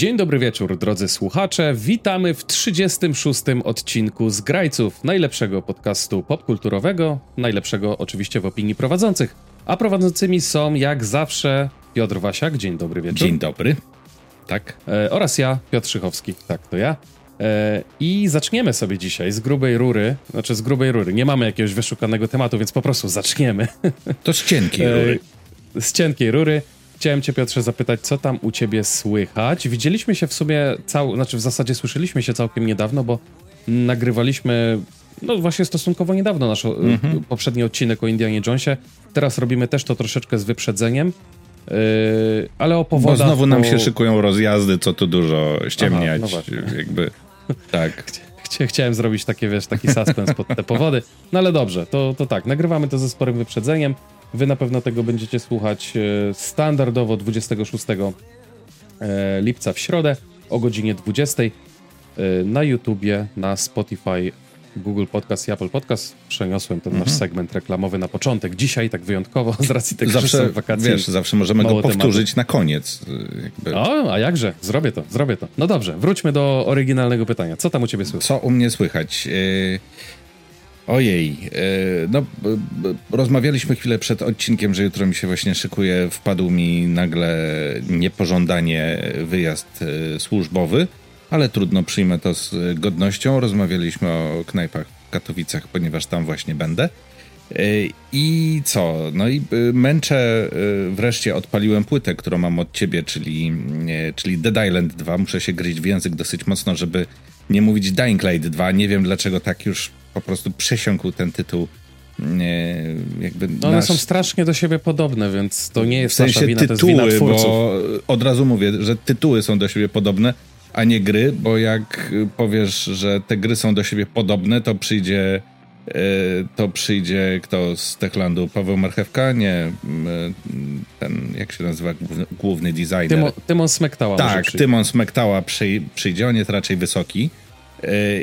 Dzień dobry wieczór, drodzy słuchacze. Witamy w 36. odcinku Zgrajców, najlepszego podcastu popkulturowego, najlepszego oczywiście w opinii prowadzących. A prowadzącymi są jak zawsze Piotr Wasiak, dzień dobry wieczór. Dzień dobry. Tak. E, oraz ja, Piotr Szychowski, tak to ja. E, I zaczniemy sobie dzisiaj z grubej rury, znaczy z grubej rury. Nie mamy jakiegoś wyszukanego tematu, więc po prostu zaczniemy. To z cienkiej rury. E, z cienkiej rury. Chciałem cię, Piotrze, zapytać, co tam u ciebie słychać? Widzieliśmy się w sumie, cał... znaczy w zasadzie słyszeliśmy się całkiem niedawno, bo nagrywaliśmy, no właśnie stosunkowo niedawno nasz mm-hmm. poprzedni odcinek o Indianie Jonesie. Teraz robimy też to troszeczkę z wyprzedzeniem. Yy, ale o powodach... Bo znowu nam się szykują rozjazdy, co tu dużo ściemniać. Aha, no jakby, tak. Chciałem zrobić takie, wiesz, taki suspens pod te powody. No ale dobrze, to, to tak, nagrywamy to ze sporym wyprzedzeniem. Wy na pewno tego będziecie słuchać e, standardowo 26 e, lipca w środę o godzinie 20 e, na YouTubie, na Spotify, Google Podcast i Apple Podcast. Przeniosłem ten mhm. nasz segment reklamowy na początek. Dzisiaj tak wyjątkowo z racji tego, zawsze, że są wakacje. Wiesz, zawsze możemy go powtórzyć na koniec. Jakby. O, a jakże? Zrobię to, zrobię to. No dobrze, wróćmy do oryginalnego pytania. Co tam u ciebie słychać? Co u mnie słychać? Yy... Ojej, no rozmawialiśmy chwilę przed odcinkiem, że jutro mi się właśnie szykuje, wpadł mi nagle niepożądanie wyjazd służbowy ale trudno, przyjmę to z godnością. Rozmawialiśmy o knajpach w Katowicach, ponieważ tam właśnie będę. E, I co? No i e, męczę, e, wreszcie odpaliłem płytę, którą mam od ciebie, czyli, czyli Dead Island 2. Muszę się gryźć w język dosyć mocno, żeby nie mówić Dying Light 2. Nie wiem dlaczego tak już po prostu przesiąkł ten tytuł. Jakby no One nasz... są strasznie do siebie podobne, więc to nie jest w sensie nasza wina, tytuły, to jest wina bo od razu mówię, że tytuły są do siebie podobne, a nie gry, bo jak powiesz, że te gry są do siebie podobne, to przyjdzie e, to przyjdzie kto z Techlandu? Paweł Marchewka? Nie, ten, jak się nazywa główny designer? Tymo, Tymon Smektała. Tak, Tymon Smektała przy, przyjdzie, on jest raczej wysoki.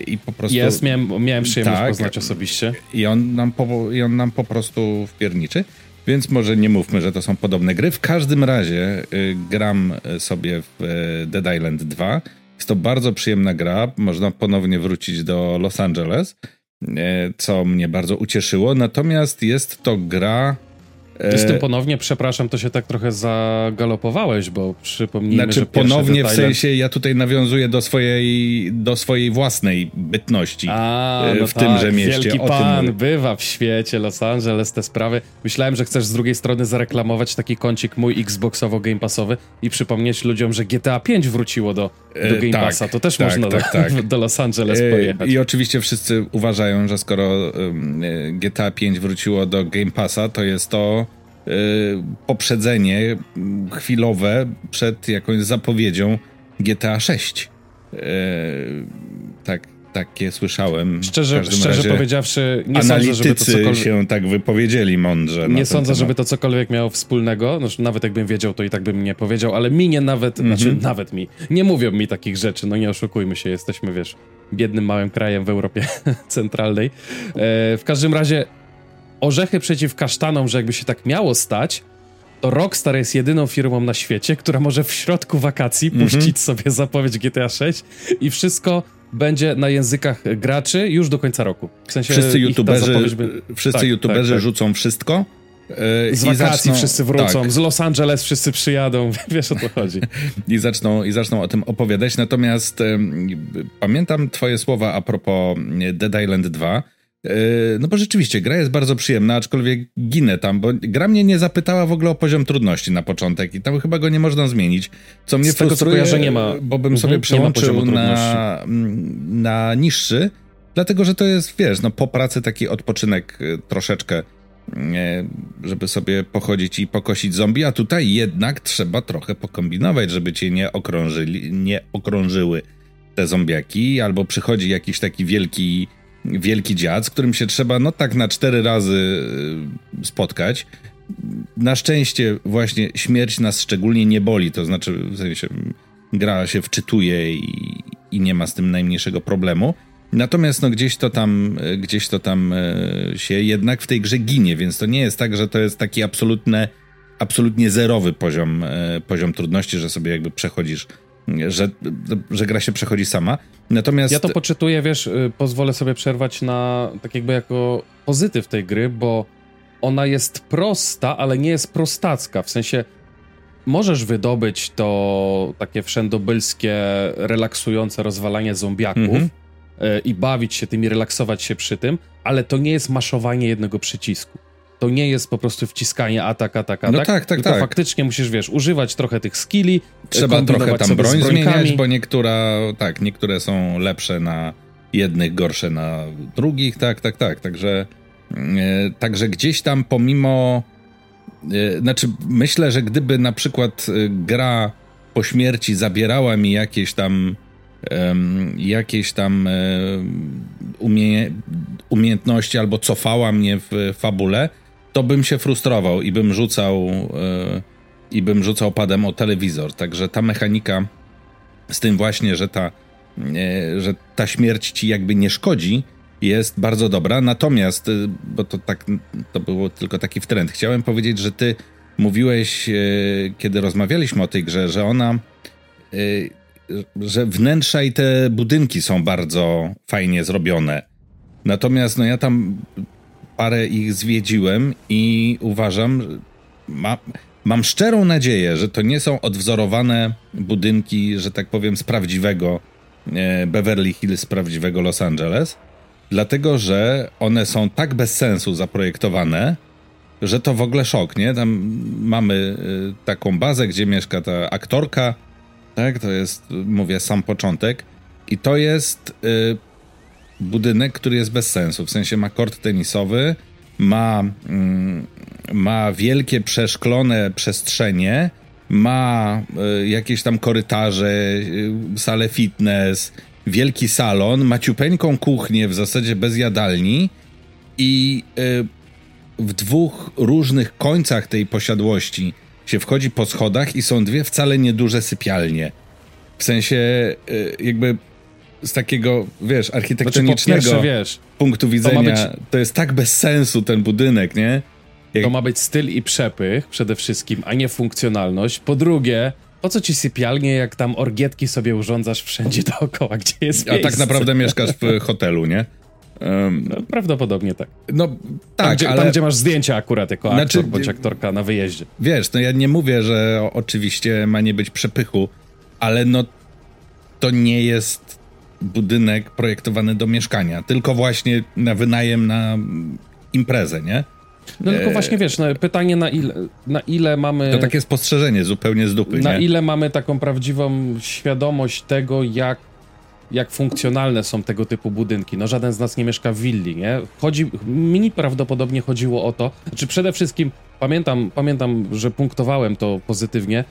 I po prostu... Jest, miałem, miałem przyjemność tak, poznać osobiście. I on, nam po, I on nam po prostu wpierniczy. Więc może nie mówmy, że to są podobne gry. W każdym razie y, gram sobie w y, Dead Island 2. Jest to bardzo przyjemna gra. Można ponownie wrócić do Los Angeles, y, co mnie bardzo ucieszyło. Natomiast jest to gra ty z tym ponownie, przepraszam, to się tak trochę zagalopowałeś, bo przypomnijmy, znaczy, że ponownie w sensie ja tutaj nawiązuję do swojej, do swojej własnej bytności A, e, no w tak, tymże mieście. Wielki o pan tym bywa w świecie Los Angeles, te sprawy. Myślałem, że chcesz z drugiej strony zareklamować taki kącik mój Xboxowo-Game Passowy i przypomnieć ludziom, że GTA 5 wróciło do, do e, Game tak, Passa. To też tak, można tak, do, tak. do, Los Angeles e, pojechać. I oczywiście wszyscy uważają, że skoro GTA 5 wróciło do Game Passa, to jest to poprzedzenie chwilowe przed jakąś zapowiedzią GTA 6. Y, tak, takie słyszałem. Szczerze, szczerze powiedziawszy, nie sądzę, żeby to cokolwiek... się tak wypowiedzieli mądrze. Nie sądzę, temat. żeby to cokolwiek miało wspólnego. No, nawet jakbym wiedział, to i tak bym nie powiedział, ale mi nie nawet, mm -hmm. znaczy nawet mi, nie mówią mi takich rzeczy, no nie oszukujmy się, jesteśmy, wiesz, biednym małym krajem w Europie Centralnej. E, w każdym razie orzechy przeciw kasztanom, że jakby się tak miało stać, to Rockstar jest jedyną firmą na świecie, która może w środku wakacji mm -hmm. puścić sobie zapowiedź GTA 6 i wszystko będzie na językach graczy już do końca roku. W sensie wszyscy youtuberzy, by... wszyscy tak, YouTuberzy tak, tak. rzucą wszystko. Yy, z wakacji zaczną, wszyscy wrócą, tak. z Los Angeles wszyscy przyjadą, wiesz o co chodzi. I zaczną, I zaczną o tym opowiadać. Natomiast yy, pamiętam twoje słowa a propos Dead Island 2 E, no bo rzeczywiście, gra jest bardzo przyjemna, aczkolwiek ginę tam, bo gra mnie nie zapytała w ogóle o poziom trudności na początek i tam chyba go nie można zmienić, co mnie Z frustruje, tego, nie ma, bo bym mhm, sobie przełączył na, mm, na niższy, dlatego, że to jest, wiesz, no po pracy taki odpoczynek e, troszeczkę, e, żeby sobie pochodzić i pokosić zombie, a tutaj jednak trzeba trochę pokombinować, żeby cię nie okrążyli, nie okrążyły te zombiaki, albo przychodzi jakiś taki wielki wielki dziad, z którym się trzeba no tak na cztery razy y, spotkać. Na szczęście właśnie śmierć nas szczególnie nie boli, to znaczy w sensie gra się wczytuje i, i nie ma z tym najmniejszego problemu. Natomiast no, gdzieś to tam, gdzieś to tam y, się jednak w tej grze ginie, więc to nie jest tak, że to jest taki absolutne, absolutnie zerowy poziom, y, poziom trudności, że sobie jakby przechodzisz że, że gra się przechodzi sama. Natomiast... Ja to poczytuję, wiesz, y, pozwolę sobie przerwać na tak jakby jako pozytyw tej gry, bo ona jest prosta, ale nie jest prostacka. W sensie możesz wydobyć to takie wszędobylskie, relaksujące rozwalanie zombiaków mhm. Y, i bawić się tym i relaksować się przy tym, ale to nie jest maszowanie jednego przycisku to nie jest po prostu wciskanie atak, atak, atak. No tak, tak, tylko tak. faktycznie musisz, wiesz, używać trochę tych skilli. Trzeba trochę tam broń zmieniać, bo niektóra, tak, niektóre są lepsze na jednych, gorsze na drugich, tak, tak, tak. Także, yy, także gdzieś tam pomimo, yy, znaczy myślę, że gdyby na przykład yy, gra po śmierci zabierała mi jakieś tam jakieś tam umie, umiejętności albo cofała mnie w fabule, to bym się frustrował i bym rzucał yy, i bym rzucał padem o telewizor. Także ta mechanika z tym właśnie, że ta, yy, że ta śmierć ci jakby nie szkodzi, jest bardzo dobra. Natomiast, yy, bo to tak, to było tylko taki wtręt, chciałem powiedzieć, że ty mówiłeś, kiedy rozmawialiśmy o tej grze, że ona, że wnętrza i te budynki są bardzo fajnie zrobione. Natomiast no ja tam parę ich zwiedziłem i uważam, ma, mam szczerą nadzieję, że to nie są odwzorowane budynki, że tak powiem, z prawdziwego e, Beverly Hills, z prawdziwego Los Angeles, dlatego że one są tak bez sensu zaprojektowane, że to w ogóle szok, nie? Tam mamy e, taką bazę, gdzie mieszka ta aktorka, tak? To jest, mówię, sam początek. I to jest y, budynek, który jest bez sensu. W sensie ma kort tenisowy, ma, mm, ma wielkie przeszklone przestrzenie, ma y, jakieś tam korytarze, y, salę fitness, wielki salon, ma ciupeńką kuchnię w zasadzie bez jadalni i y, w dwóch różnych końcach tej posiadłości się wchodzi po schodach i są dwie wcale nieduże sypialnie. W sensie y, jakby z takiego, wiesz, architektonicznego znaczy, pierwsze, wiesz, punktu widzenia, to, być, to, jest tak bez sensu ten budynek, nie? Jak... To ma być styl i przepych przede wszystkim, a nie funkcjonalność. Po drugie, po co ci sypialnie, jak tam orgietki sobie urządzasz wszędzie dookoła, gdzie jest miejsce? A tak naprawdę mieszkasz w hotelu, nie? Um, no, prawdopodobnie tak. No tak, tam gdzie, ale... tam, gdzie masz zdjęcia akurat jako aktor znaczy, bądź aktorka na wyjeździe. Wiesz, no ja nie mówię, że oczywiście ma nie być przepychu, ale no to nie jest budynek projektowany do mieszkania, tylko właśnie na wynajem na imprezę, nie? No tylko e, właśnie wiesz, no, pytanie na ile, na ile mamy... To takie spostrzeżenie zupełnie z dupy, Na nie? ile mamy taką prawdziwą świadomość tego, jak, jak funkcjonalne są tego typu budynki. No żaden z nas nie mieszka w willi, nie? Chodzi, mi prawdopodobnie chodziło o to, znaczy przede wszystkim pamiętam, pamiętam, że punktowałem to pozytywnie,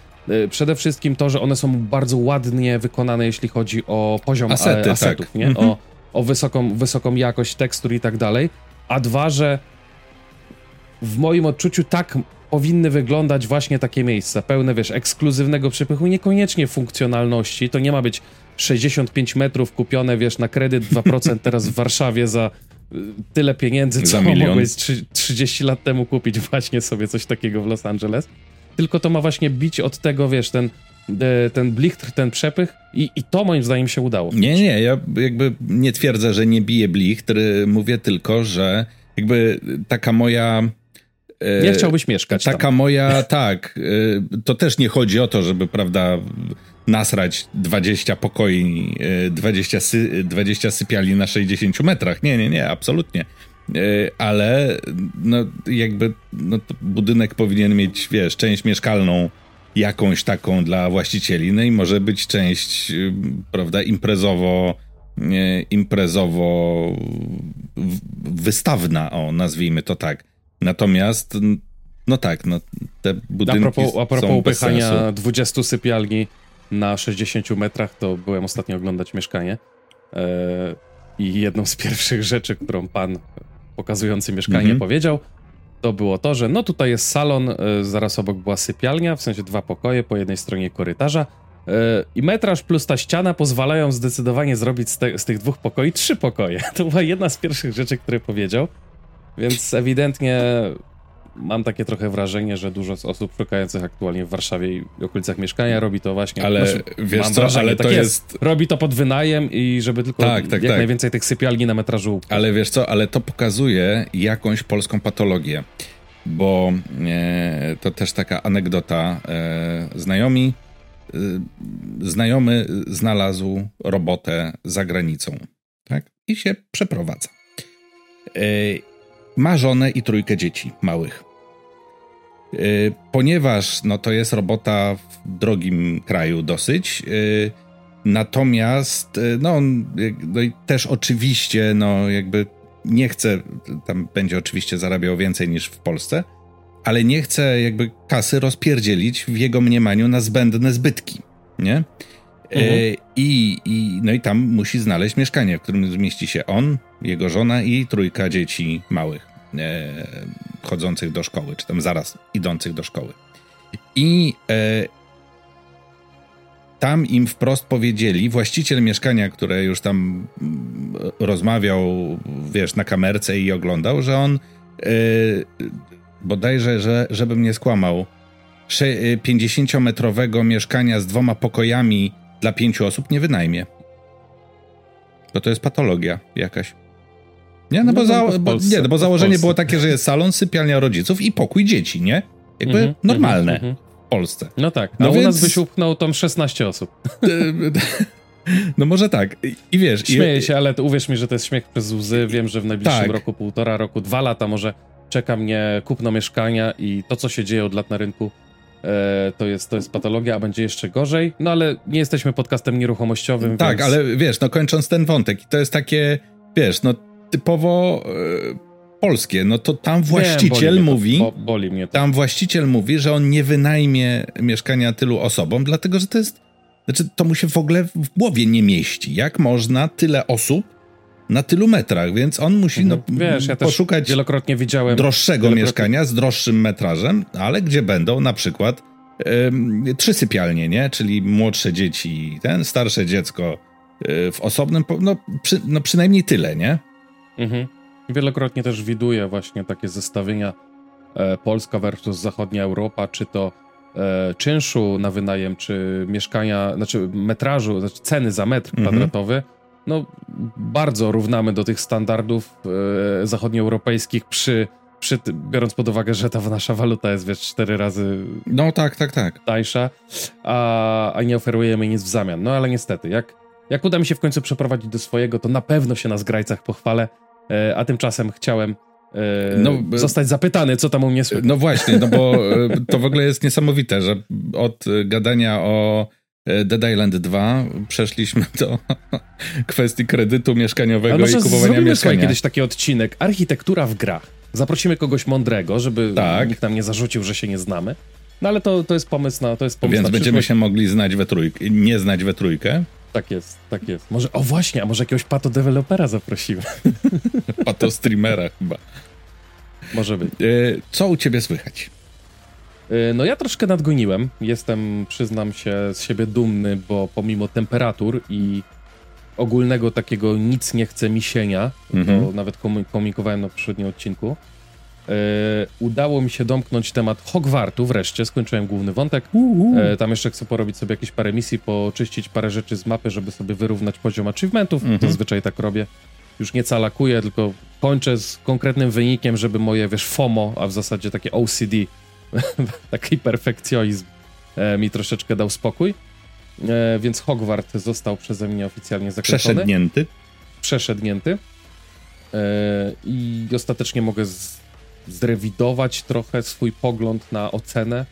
przede wszystkim to, że one są bardzo ładnie wykonane, jeśli chodzi o poziom Asety, asetów, tak. nie? Mhm. O, o wysoką, wysoką jakość tekstur i tak dalej. A dwa, że w moim odczuciu tak powinny wyglądać właśnie takie miejsca, pełne, wiesz, ekskluzywnego przepychu, niekoniecznie funkcjonalności. To nie ma być 65 metrów kupione, wiesz, na kredyt 2% teraz w Warszawie za y, tyle pieniędzy, co mogłeś 30 lat temu kupić właśnie sobie coś takiego w Los Angeles tylko to ma właśnie bić od tego, wiesz, ten, e, ten blichtr, ten przepych i, i to moim zdaniem się udało. Nie, nie, ja jakby nie twierdzę, że nie bije blichtr, mówię tylko, że jakby taka moja... E, nie chciałbyś mieszkać Taka tam. moja, tak, e, to też nie chodzi o to, żeby, prawda, nasrać 20 pokoi, 20, sy, 20 sypiali na 60 metrach. Nie, nie, nie, absolutnie. E, ale no jakby no, budynek powinien mieć, wiesz, część mieszkalną jakąś taką dla właścicieli, no i może być część, y, prawda, imprezowo imprezowo wystawna, o, nazwijmy to tak. Natomiast, no tak, no, te budynki A propos, a propos upychania 20 sypialni na 60 metrach, to byłem ostatnio oglądać mieszkanie yy, i jedną z pierwszych rzeczy, którą pan pokazujący mieszkanie mhm. powiedział, to było to, że no tutaj jest salon, y, zaraz obok była sypialnia, w sensie dwa pokoje po jednej stronie korytarza y, i metraż plus ta ściana pozwalają zdecydowanie zrobić z, te, z tych dwóch pokoi trzy pokoje. To była jedna z pierwszych rzeczy, które powiedział, więc ewidentnie mam takie trochę wrażenie, że dużo z osób szukających aktualnie w Warszawie i okolicach mieszkania robi to właśnie. Ale znaczy, wiesz co, wrażenie, ale tak to jest... jest... Robi to pod wynajem i żeby tylko tak, tak, jak tak. najwięcej tych sypialni na metrażu. Ale wiesz co, ale to pokazuje jakąś polską patologię, bo e, to też taka anegdota. E, znajomi, e, znajomy znalazł robotę za granicą, tak? I się przeprowadza. E, ma żonę i trójkę dzieci małych. Y, ponieważ no, to jest robota w drogim kraju dosyć. Y, natomiast y, no, no i też oczywiście no, jakby nie chce, tam będzie oczywiście zarabiał więcej niż w Polsce, ale nie chce jakby kasy rozpierdzielić w jego mniemaniu na zbędne zbytki, nie? Mhm. I, I, no i tam musi znaleźć mieszkanie, w którym zmieści się on, jego żona i trójka dzieci małych e, chodzących do szkoły, czy tam zaraz idących do szkoły. I e, tam im wprost powiedzieli, właściciel mieszkania, które już tam mm, rozmawiał, wiesz, na kamerce i oglądał, że on e, bodajże, że, żebym nie skłamał, 50-metrowego mieszkania z dwoma pokojami dla pięciu osób nie wynajmie. To to jest patologia jakaś. Nie, no, bo, no, za, no, bo, nie, no bo założenie było takie, że jest salon, sypialnia rodziców i pokój dzieci, nie? Jakby mm -hmm, normalne mm -hmm. w Polsce. No tak, no a więc... u nas wysiłknął tam 16 osób. No może tak. I wiesz... Śmieję i... się, ale uwierz mi, że to jest śmiech przez łzy. Wiem, że w najbliższym tak. roku, półtora roku, dwa lata może czeka mnie kupno mieszkania i to, co się dzieje od lat na rynku, to, jest, to jest patologia, a będzie jeszcze gorzej. No ale nie jesteśmy podcastem nieruchomościowym, Tak, więc... ale wiesz, no kończąc ten wątek, to jest takie, wiesz, no typowo e, polskie, no to tam właściciel boli mówi, to, boli mnie to. tam właściciel mówi, że on nie wynajmie mieszkania tylu osobom, dlatego że to jest, znaczy to mu się w ogóle w głowie nie mieści. Jak można tyle osób na tylu metrach, więc on musi mhm. no, Wiesz, ja poszukać wielokrotnie widziałem droższego wielokrotnie... mieszkania z droższym metrażem, ale gdzie będą na przykład trzy sypialnie, nie? Czyli młodsze dzieci, ten starsze dziecko y, w osobnym, no, przy, no przynajmniej tyle, nie? Mhm. Wielokrotnie też widuję właśnie takie zestawienia e, Polska versus zachodnia Europa, czy to e, czynszu na wynajem, czy mieszkania, znaczy metrażu, znaczy ceny za metr mhm. kwadratowy. No, bardzo równamy do tych standardów e, zachodnioeuropejskich przy, przy, biorąc pod uwagę, że ta nasza waluta jest, wiesz, cztery razy no, tak, tak, tak. tańsza, a, a nie oferujemy nic w zamian. No, ale niestety, jak, jak uda mi się w końcu przeprowadzić do swojego, to na pewno się na zgrajcach pochwalę E, a tymczasem chciałem e, no, zostać zapytany, co tam u mnie słychać. No właśnie, no bo e, to w ogóle jest niesamowite, że od gadania o Dead Island 2 przeszliśmy do kwestii kredytu mieszkaniowego i kupowania mieszkania. kiedyś taki odcinek Architektura w grach. Zaprosimy kogoś mądrego, żeby tak. nikt nam nie zarzucił, że się nie znamy. No ale to, to jest pomysł na to jest pomysł Więc będziemy się mogli znać we trójkę, nie znać we trójkę. Tak jest, tak jest. Może, o właśnie, a może jakiegoś pato dewelopera zaprosimy. pato streamera chyba. Może być. E, co u ciebie słychać? E, no ja troszkę nadgoniłem. Jestem, przyznam się, z siebie dumny, bo pomimo temperatur i ogólnego takiego nic nie chce misienia, mhm. to nawet komunikowałem na poprzednim odcinku, E, udało mi się domknąć temat Hogwartu wreszcie, skończyłem główny wątek. E, tam jeszcze chcę porobić sobie jakieś parę misji, poczyścić parę rzeczy z mapy, żeby sobie wyrównać poziom achievementów. Mhm. Zazwyczaj tak robię. Już nie calakuję, tylko kończę z konkretnym wynikiem, żeby moje, wiesz, FOMO, a w zasadzie takie OCD, taki perfekcjonizm e, mi troszeczkę dał spokój. E, więc Hogwart został przeze mnie oficjalnie zakończony. Przeszednięty. Przeszednięty. E, I ostatecznie mogę zrewidować trochę swój pogląd na ocenę.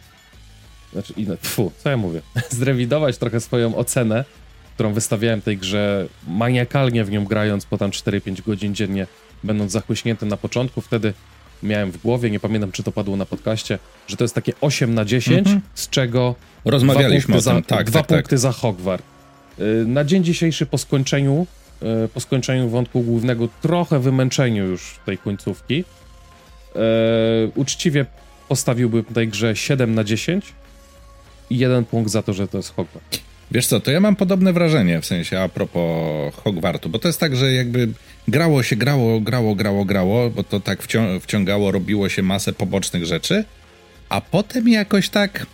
Znaczy, fu, co ja mówię? zrewidować trochę swoją ocenę, którą wystawiałem tej grze maniakalnie w nią grając po tam 4-5 godzin dziennie, będąc zachłyśnięty na początku. Wtedy miałem w głowie, nie pamiętam czy to padło na podcaście, że to jest takie 8 na 10, mm -hmm. z czego rozmawialiśmy dwa o tym. Za, tak, dwa tak, punkty tak. za Hogwart. Y, na dzień dzisiejszy po skończeniu, y, po skończeniu wątku głównego, trochę wymęczeniu już tej końcówki, E, uczciwie postawiłbym tej grze 7 na 10 i jeden punkt za to, że to jest Hogwarts. Wiesz co, to ja mam podobne wrażenie, w sensie a propos Hogwartu, bo to jest tak, że jakby grało się, grało, grało, grało, grało, bo to tak wcią wciągało, robiło się masę pobocznych rzeczy, a potem jakoś tak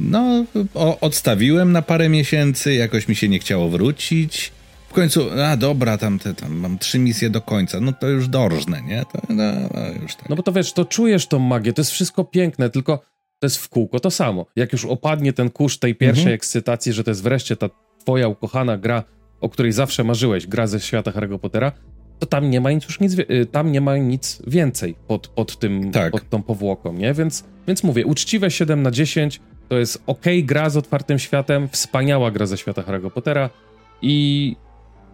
no, o, odstawiłem na parę miesięcy, jakoś mi się nie chciało wrócić. W końcu, a dobra, tam, te, tam mam trzy misje do końca, no to już dorżnę, nie? To, no, no, już tak. no bo to wiesz, to czujesz tą magię, to jest wszystko piękne, tylko to jest w kółko to samo. Jak już opadnie ten kurz tej pierwszej mhm. ekscytacji, że to jest wreszcie ta twoja ukochana gra, o której zawsze marzyłeś, gra ze świata Harry'ego Pottera, to tam nie ma nic już nic, y, tam nie ma nic więcej pod, pod tym, tak. pod tą powłoką, nie? Więc, więc mówię, uczciwe 7 na 10 to jest ok gra z otwartym światem, wspaniała gra ze świata Harry'ego Pottera i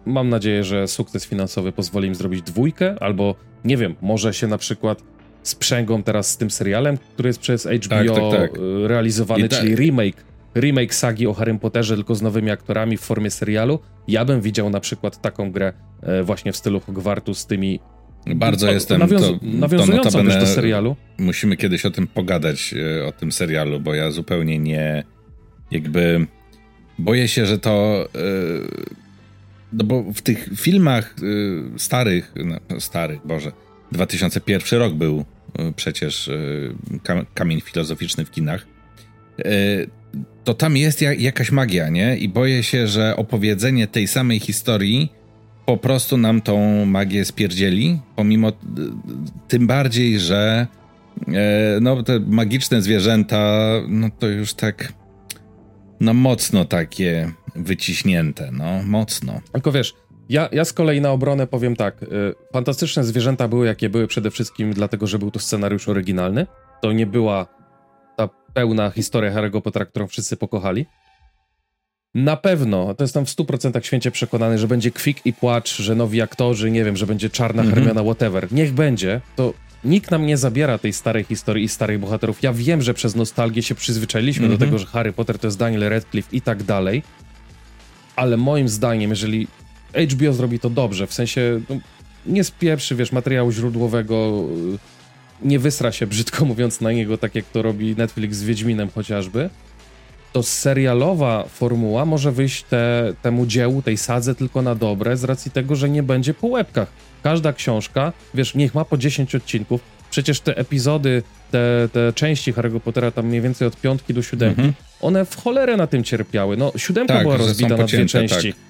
mam nadzieję, że sukces finansowy pozwoli im zrobić dwójkę, albo nie wiem, może się na przykład sprzęgą teraz z tym serialem, który jest przez HBO tak, tak, tak. Realizowany, czyli remake remake sagi o Harrym Potterze, tylko z nowymi aktorami w formie serialu. Ja bym widział na przykład taką grę e, właśnie w stylu Hogwartu z tymi bardzo jestem nawiąz to, nawiązującą to też do serialu. Musimy kiedyś o tym pogadać, e, o tym serialu, bo ja zupełnie nie jakby boję się, że to e, no bo w tych filmach starych, no, starych, Boże, 2001 rok był przecież kamień filozoficzny w kinach to tam jest jakaś magia, nie? I boję się, że opowiedzenie tej samej historii po prostu nam tą magię spierdzieli, pomimo tym bardziej, że e, no te magiczne zwierzęta, no to już tak no mocno takie wyciśnięte, no mocno. Tylko wiesz, ja, ja z kolei na obronę powiem tak, y, fantastyczne zwierzęta były jakie były przede wszystkim dlatego, że był to scenariusz oryginalny, to nie była pełna historia Harry'ego Pottera, którą wszyscy pokochali. Na pewno, to jestem w 100% święcie przekonany, że będzie kwik i płacz, że nowi aktorzy, nie wiem, że będzie czarna -hmm. Hermiona, whatever. Niech będzie, to nikt nam nie zabiera tej starej historii i starych bohaterów. Ja wiem, że przez nostalgię się przyzwyczailiśmy do mhm. tego, że Harry Potter to jest Daniel Radcliffe i tak dalej, ale moim zdaniem, jeżeli HBO zrobi to dobrze, w sensie no, nie spieprzy, wiesz, materiału źródłowego, nie wysra się, brzydko mówiąc, na niego, tak jak to robi Netflix z Wiedźminem chociażby, to serialowa formuła może wyjść te, temu dziełu, tej sadze tylko na dobre, z racji tego, że nie będzie po łebkach. Każda książka, wiesz, niech ma po 10 odcinków, przecież te epizody, te, te części Harry'ego Pottera, tam mniej więcej od piątki do siódemki, -hmm. one w cholerę na tym cierpiały. No, siódemka tak, była rozbita na dwie części. Tak.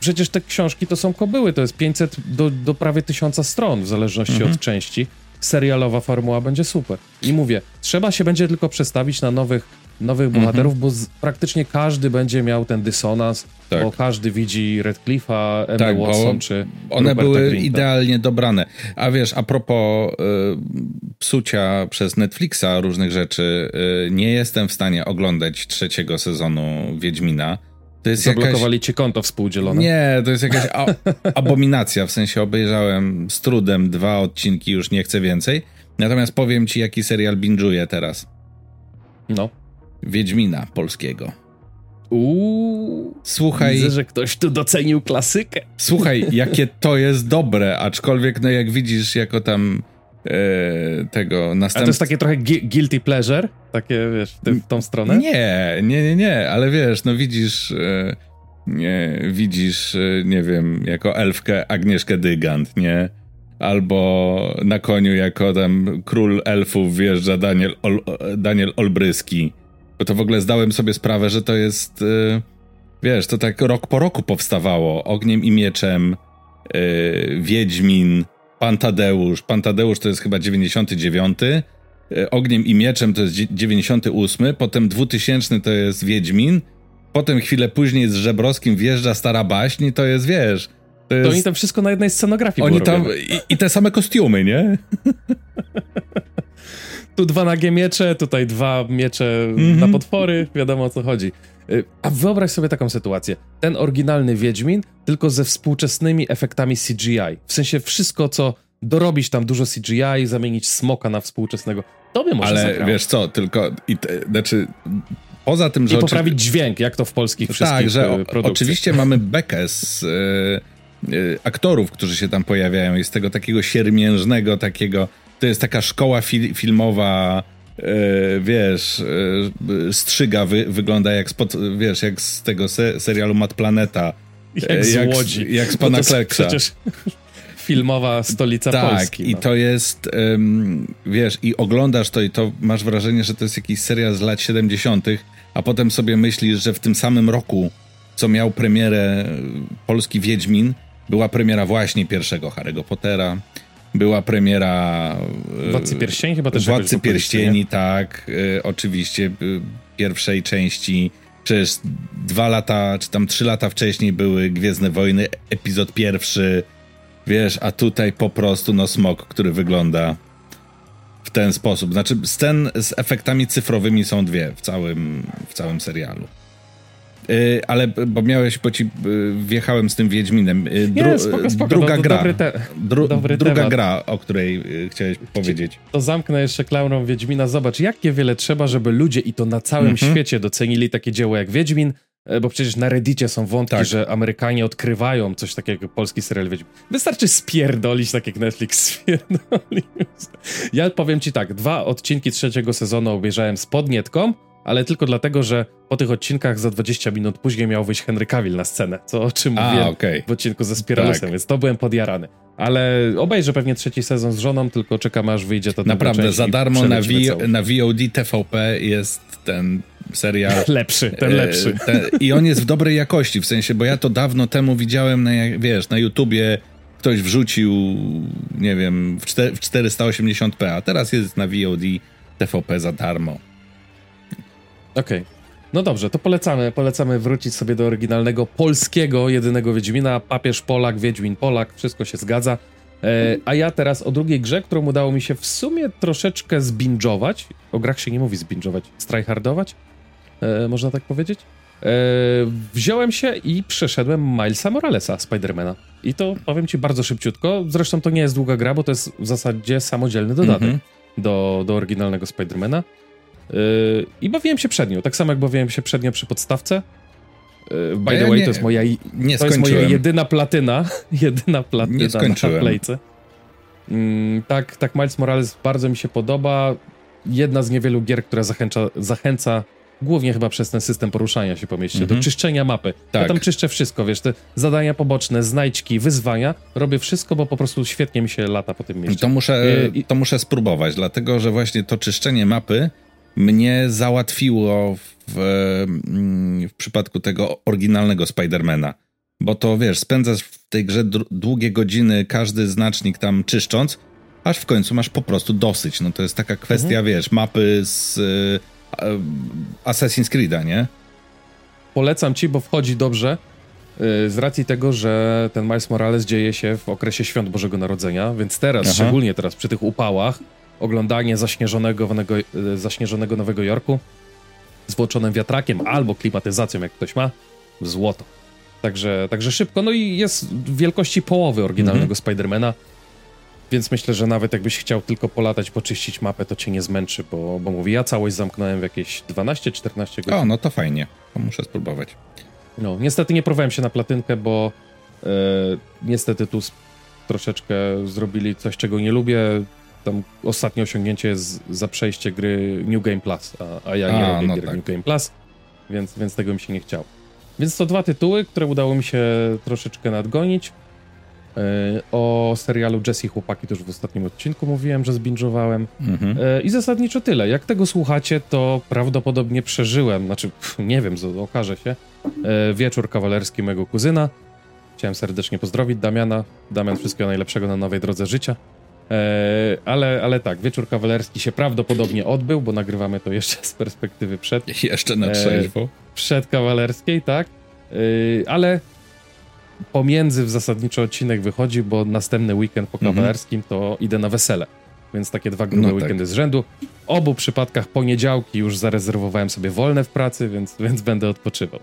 Przecież te książki to są kobyły, to jest 500 do, do prawie 1000 stron, w zależności -hmm. od części serialowa formuła będzie super. I mówię, trzeba się będzie tylko przestawić na nowych, nowych mhm. bohaterów, bo z, praktycznie każdy będzie miał ten dysonans, tak. bo każdy widzi Redcliffe'a, Emma tak, Watson czy One Roberta były Grinta. idealnie dobrane. A wiesz, a propos y, psucia przez Netflixa różnych rzeczy, y, nie jestem w stanie oglądać trzeciego sezonu Wiedźmina, to jest Zablokowali jakaś... ci konto współdzielone. Nie, to jest jakaś abominacja, w sensie obejrzałem z trudem dwa odcinki, już nie chcę więcej. Natomiast powiem ci, jaki serial binge'uję teraz. No. Wiedźmina polskiego. Uuu, słuchaj. Widzę, że ktoś tu docenił klasykę. Słuchaj, jakie to jest dobre, aczkolwiek, no jak widzisz, jako tam tego następstwa. A to jest takie trochę guilty pleasure? Takie, wiesz, w, tym, w tą stronę? Nie, nie, nie, nie, ale wiesz, no widzisz... E, nie, widzisz, e, nie wiem, jako elfkę Agnieszkę Dygant, nie? Albo na koniu jako tam król elfów wjeżdża Daniel, Ol, Daniel Olbryski. Bo to w ogóle zdałem sobie sprawę, że to jest, e, wiesz, to tak rok po roku powstawało. Ogniem i mieczem, Wiedźmin, Pan Tadeusz. Pan Tadeusz to jest chyba 99. E, Ogniem i Mieczem to jest 98. Potem 2000 to jest Wiedźmin. Potem chwilę później z Żebrowskim wjeżdża Stara Baśń to jest, wiesz... To, jest... to oni tam wszystko na jednej scenografii Oni tam... I, I, te same kostiumy, nie? tu dwa nagie miecze, tutaj dwa miecze mm -hmm. na potwory, wiadomo o co chodzi. Y, a wyobraź sobie taką sytuację. Ten oryginalny Wiedźmin, tylko ze współczesnymi efektami CGI. W sensie wszystko, co dorobić tam dużo CGI, zamienić smoka na współczesnego. To by może Ale zagrało. wiesz co, tylko... I te, znaczy, poza tym, że... I poprawić oczy... dźwięk, jak to w polskich tak, wszystkich że o, Oczywiście mamy bekę z... Yy, aktorów, którzy się tam pojawiają i z tego takiego siermiężnego, takiego to jest taka szkoła fil filmowa wiesz, e, strzyga wy, wygląda jak, spod, wiesz, jak z tego se, serialu Mat Planeta. jak z jak, Łodzi. Jak z pana Kleksa. Przecież filmowa stolica tak, Polski. Tak, i no. to jest, um, wiesz, i oglądasz to i to masz wrażenie, że to jest jakiś serial z lat 70., a potem sobie myślisz, że w tym samym roku, co miał premierę polski Wiedźmin, była premiera właśnie pierwszego Harry'ego Pottera, była premiera... Władcy Pierścieni chyba też Władcy Pierścieni, tak, y, oczywiście, y, pierwszej części Przecież dwa lata, czy tam trzy lata wcześniej były Gwiezdne Wojny, epizod pierwszy, wiesz, a tutaj po prostu no smok, który wygląda w ten sposób. Znaczy scen z efektami cyfrowymi są dwie w całym, w całym serialu. Yy, ale bo miałeś, bo ci yy, wjechałem z tym Wiedźminem. Yy, dru, Nie, spoko, spoko, druga to, gra. Te, dru, druga temat. gra, o której y, chciałeś powiedzieć. To zamknę jeszcze klaurą Wiedźmina. Zobacz, jakie wiele trzeba, żeby ludzie i to na całym mhm. świecie docenili takie dzieło jak Wiedźmin, e, bo przecież na Reddicie są wątki, tak. że Amerykanie odkrywają coś takiego jak polski serial Wiedźmin. Wystarczy spierdolić, tak jak Netflix spierdolił. Ja powiem ci tak, dwa odcinki trzeciego sezonu obejrzałem z podnietką, ale tylko dlatego, że po tych odcinkach za 20 minut później miał wyjść Henry Cavill na scenę, co o czym mówiłem okay. w odcinku ze Spiralusem, tak. więc to byłem podjarany. Ale obejrzę pewnie trzeci sezon z żoną, tylko czekam aż wyjdzie to Naprawdę, za darmo na, v na VOD TVP jest ten serial. Lepszy, ten e, lepszy. Ten, I on jest w dobrej jakości, w sensie, bo ja to dawno temu widziałem na, wiesz, na YouTubie ktoś wrzucił, nie wiem, w, 4, w 480p, a teraz jest na VOD TVP za darmo. Okej. Okay. No dobrze, to polecamy, polecamy wrócić sobie do oryginalnego polskiego jedynego Wiedźmina. Papież Polak, Wiedźmin Polak, wszystko się zgadza. E, a ja teraz o drugiej grze, którą udało mi się w sumie troszeczkę zbingować. O grach się nie mówi zbingować, strajhardować, e, można tak powiedzieć. E, wziąłem się i przeszedłem Milesa Moralesa, Spidermana. I to powiem ci bardzo szybciutko. Zresztą to nie jest długa gra, bo to jest w zasadzie samodzielny dodatek mm -hmm. do, do oryginalnego Spidermana. Yy, I bawiłem się przed nią, tak samo jak bawiłem się przed nią przy podstawce. Yy, by the way, nie, to jest moja, nie to jest moja jedyna platyna, jedyna platyna nie skończyłem. na playce. Mm, tak, tak Miles Morales bardzo mi się podoba. Jedna z niewielu gier, która zachęca, zachęca głównie chyba przez ten system poruszania się po mieście, mm -hmm. do mhm. czyszczenia mapy. Tak. Ja tam czyszczę wszystko, wiesz, te zadania poboczne, znajdźki, wyzwania, robię wszystko, bo po prostu świetnie mi się lata po tym mieście. To muszę, I, to muszę spróbować, dlatego, że właśnie to czyszczenie mapy mnie załatwiło w, mm, w przypadku tego oryginalnego Spidermana. Bo to wiesz, spędzasz w tej grze długie godziny, każdy znacznik tam czyszcząc, aż w końcu masz po prostu dosyć. No to jest taka kwestia, mhm. wiesz, mapy z y, Assassin's Creed'a, nie? Polecam ci, bo wchodzi dobrze. Y, z racji tego, że ten Miles Morales dzieje się w okresie świąt Bożego Narodzenia, więc teraz, Aha. szczególnie teraz przy tych upałach, oglądanie zaśnieżonego, e, zaśnieżonego Nowego Jorku z włączonym wiatrakiem albo klimatyzacją, jak ktoś ma, złoto. Także, także szybko. No i jest w wielkości połowy oryginalnego -hmm. Spidermana, więc myślę, że nawet jakbyś chciał tylko polatać, poczyścić mapę, to cię nie zmęczy, bo, bo mówię, ja całość zamknąłem w jakieś 12-14 godzin. O, no to fajnie. To muszę spróbować. No, niestety nie próbowałem się na platynkę, bo e, niestety tu troszeczkę zrobili coś, czego nie lubię tam ostatnie osiągnięcie jest za przejście gry New Game Plus, a, a ja nie a, robię no gier tak. New Game Plus, więc, więc tego mi się nie chciało. Więc to dwa tytuły, które udało mi się troszeczkę nadgonić. Yy, o serialu Jesse Chłopaki też w ostatnim odcinku mówiłem, że zbingowałem. Mhm. Yy, I zasadniczo tyle. Jak tego słuchacie, to prawdopodobnie przeżyłem, znaczy pff, nie wiem, okaże się, yy, wieczór kawalerski mego kuzyna. Chciałem serdecznie pozdrowić Damiana. Damian, wszystkiego najlepszego na nowej drodze życia. E, ale, ale tak, wieczór kawalerski się prawdopodobnie odbył, bo nagrywamy to jeszcze z perspektywy przed. Jeszcze na trzeźwo. E, przed kawalerskiej, tak. E, ale pomiędzy w zasadniczo odcinek wychodzi, bo następny weekend po mhm. kawalerskim to idę na wesele. Więc takie dwa grube no tak. weekendy z rzędu. W obu przypadkach poniedziałki już zarezerwowałem sobie wolne w pracy, więc, więc będę odpoczywał.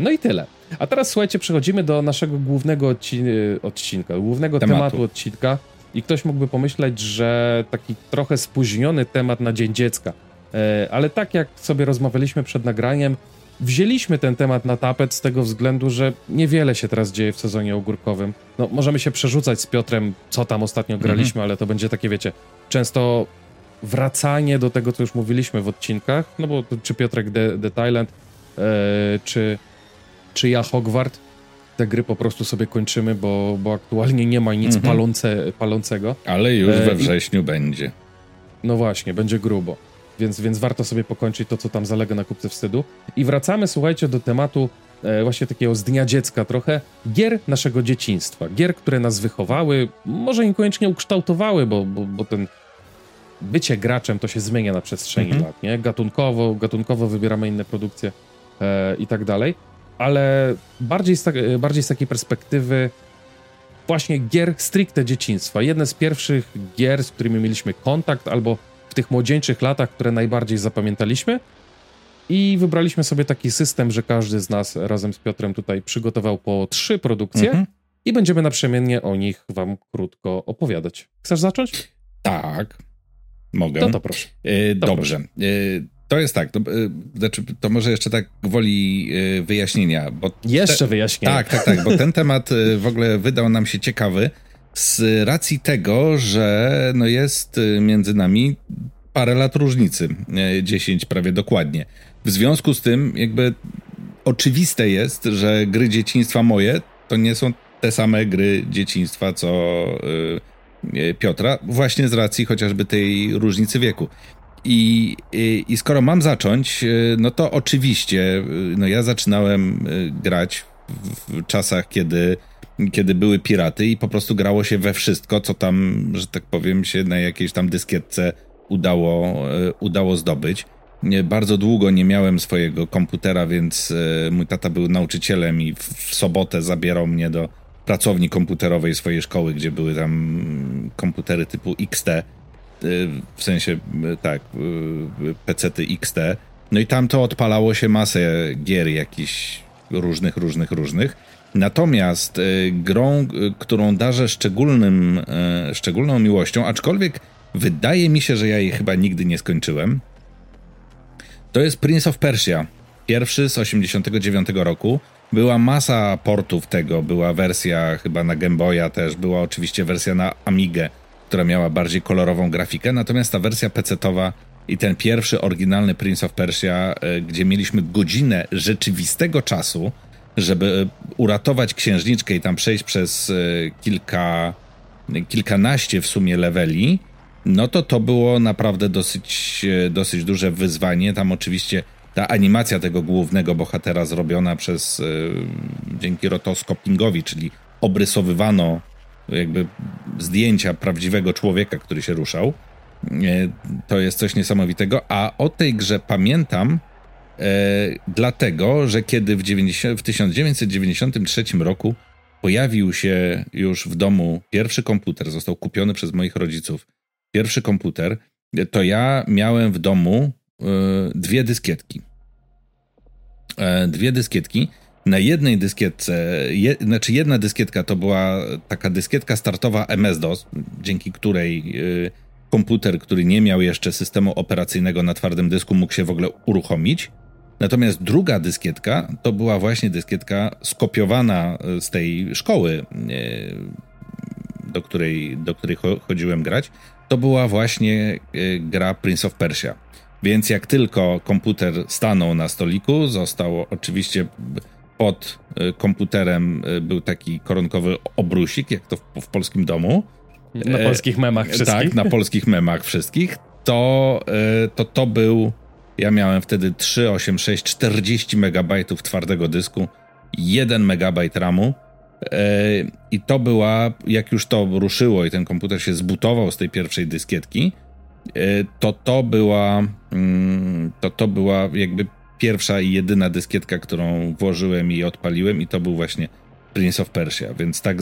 No i tyle. A teraz słuchajcie, przechodzimy do naszego głównego odci odcinka, głównego tematu. tematu odcinka i ktoś mógłby pomyśleć, że taki trochę spóźniony temat na Dzień Dziecka. E, ale tak jak sobie rozmawialiśmy przed nagraniem, wzięliśmy ten temat na tapet z tego względu, że niewiele się teraz dzieje w sezonie ogórkowym. No, możemy się przerzucać z Piotrem, co tam ostatnio graliśmy, mhm. ale to będzie takie, wiecie, często wracanie do tego, co już mówiliśmy w odcinkach, no bo czy Piotrek The, The Thailand, e, czy, czy ja Hogwart, te gry po prostu sobie kończymy, bo, bo aktualnie nie ma nic mhm. palące, palącego. Ale już we wrześniu I... będzie. No właśnie, będzie grubo. Więc, więc warto sobie pokończyć to, co tam zalega na kupce wstydu. I wracamy, słuchajcie, do tematu e, właśnie takiego z dnia dziecka trochę, gier naszego dzieciństwa. Gier, które nas wychowały, może niekoniecznie ukształtowały, bo, bo, bo ten bycie graczem to się zmienia na przestrzeni mhm. lat, nie? Gatunkowo, gatunkowo wybieramy inne produkcje e, i tak dalej, ale bardziej z, tak, bardziej z takiej perspektywy właśnie gier stricte dzieciństwa. Jedne z pierwszych gier, z którymi mieliśmy kontakt, albo w tych młodzieńczych latach, które najbardziej zapamiętaliśmy. I wybraliśmy sobie taki system, że każdy z nas razem z Piotrem tutaj przygotował po trzy produkcje mhm. i będziemy naprzemiennie o nich wam krótko opowiadać. Chcesz zacząć? Tak. Mogę. No to proszę. E, dobrze. Proszę. To jest tak, to, e, znaczy, to może jeszcze tak woli e, wyjaśnienia. Bo jeszcze te, wyjaśnienia. Tak, tak, tak, bo ten temat w ogóle wydał nam się ciekawy z racji tego, że no jest między nami parę lat różnicy, 10 prawie dokładnie. W związku z tym jakby oczywiste jest, że gry dzieciństwa moje to nie są te same gry dzieciństwa, co Piotra, właśnie z racji chociażby tej różnicy wieku. I, i, I, skoro mam zacząć, e, no to oczywiście, e, no ja zaczynałem grać w, czasach, kiedy, kiedy były piraty i po prostu grało się we wszystko, co tam, że tak powiem, się na jakiejś tam dyskietce udało, udało zdobyć. Bardzo długo nie miałem swojego komputera, więc mój tata był nauczycielem i w, w sobotę zabierał mnie do, pracowni komputerowej swojej szkoły, gdzie były tam komputery typu XT, y, w sensie y, tak, y, PC-ty XT. No i tam to odpalało się masę gier jakichś różnych, różnych, różnych. Natomiast grą, którą darzę szczególnym, szczególną miłością, aczkolwiek wydaje mi się, że ja jej chyba nigdy nie skończyłem, to jest Prince of Persia. Pierwszy z 89 roku. Była masa portów tego, była wersja chyba na Game Boya też, była oczywiście wersja na Amigę, która miała bardziej kolorową grafikę, natomiast ta wersja PC-towa i ten pierwszy oryginalny Prince of Persia, e, gdzie mieliśmy godzinę rzeczywistego czasu, żeby e, uratować księżniczkę i tam przejść przez e, kilka, kilkanaście w sumie leveli, no to to było naprawdę dosyć, dosyć duże wyzwanie. Tam oczywiście ta animacja tego głównego bohatera zrobiona przez dzięki rotoskopingowi, czyli obrysowywano jakby zdjęcia prawdziwego człowieka, który się ruszał. Y, to jest coś niesamowitego, a o tej grze pamiętam y, dlatego, że kiedy w, 90, w 1993 roku pojawił się już w domu pierwszy komputer, został kupiony przez moich rodziców, pierwszy komputer, to ja miałem w domu E, dwie dyskietki. E, dwie dyskietki. Na jednej dyskietce, je, znaczy jedna dyskietka to była taka dyskietka startowa MS-DOS, dzięki której e, komputer, który nie miał jeszcze systemu operacyjnego na twardym dysku, mógł się w ogóle uruchomić. Natomiast druga dyskietka to była właśnie dyskietka skopiowana z tej szkoły, do której, do której chodziłem grać. To była właśnie gra Prince of Persia. Więc jak tylko komputer stanął na stoliku, został oczywiście pod y, komputerem y, był taki koronkowy obrusik, jak to w, w polskim domu. Na polskich memach wszystkich. Tak, na polskich memach wszystkich. To y, to, to był, ja miałem wtedy 386, 40 megabajtów twardego dysku, 1 megabajt RAMu. I to była, jak już to ruszyło i ten komputer się zbutował z tej pierwszej dyskietki, E, to to była, mm, to to była jakby pierwsza i jedyna dyskietka, którą włożyłem i odpaliłem i to był właśnie Prince of Persia, więc tak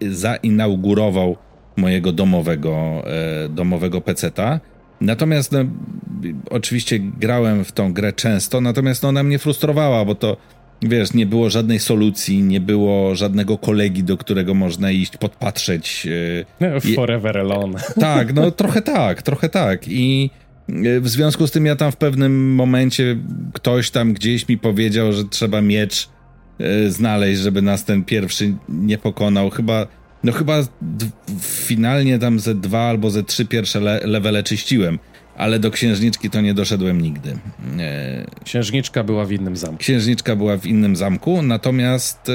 zainaugurował mojego domowego, e, domowego peceta. Natomiast no, oczywiście grałem w tą grę często, natomiast no, ona mnie frustrowała, bo to wiesz, nie było żadnej solucji, nie było żadnego kolegi, do którego można iść, podpatrzeć. E, no, forever alone. Tak, no trochę tak, trochę tak. I w związku z tym ja tam w pewnym momencie ktoś tam gdzieś mi powiedział, że trzeba miecz e, znaleźć, żeby nas ten pierwszy nie pokonał. Chyba, no chyba finalnie tam ze dwa albo ze trzy pierwsze le levele czyściłem. ale do księżniczki to nie doszedłem nigdy. E, Księżniczka była w innym zamku. Księżniczka była w innym zamku, natomiast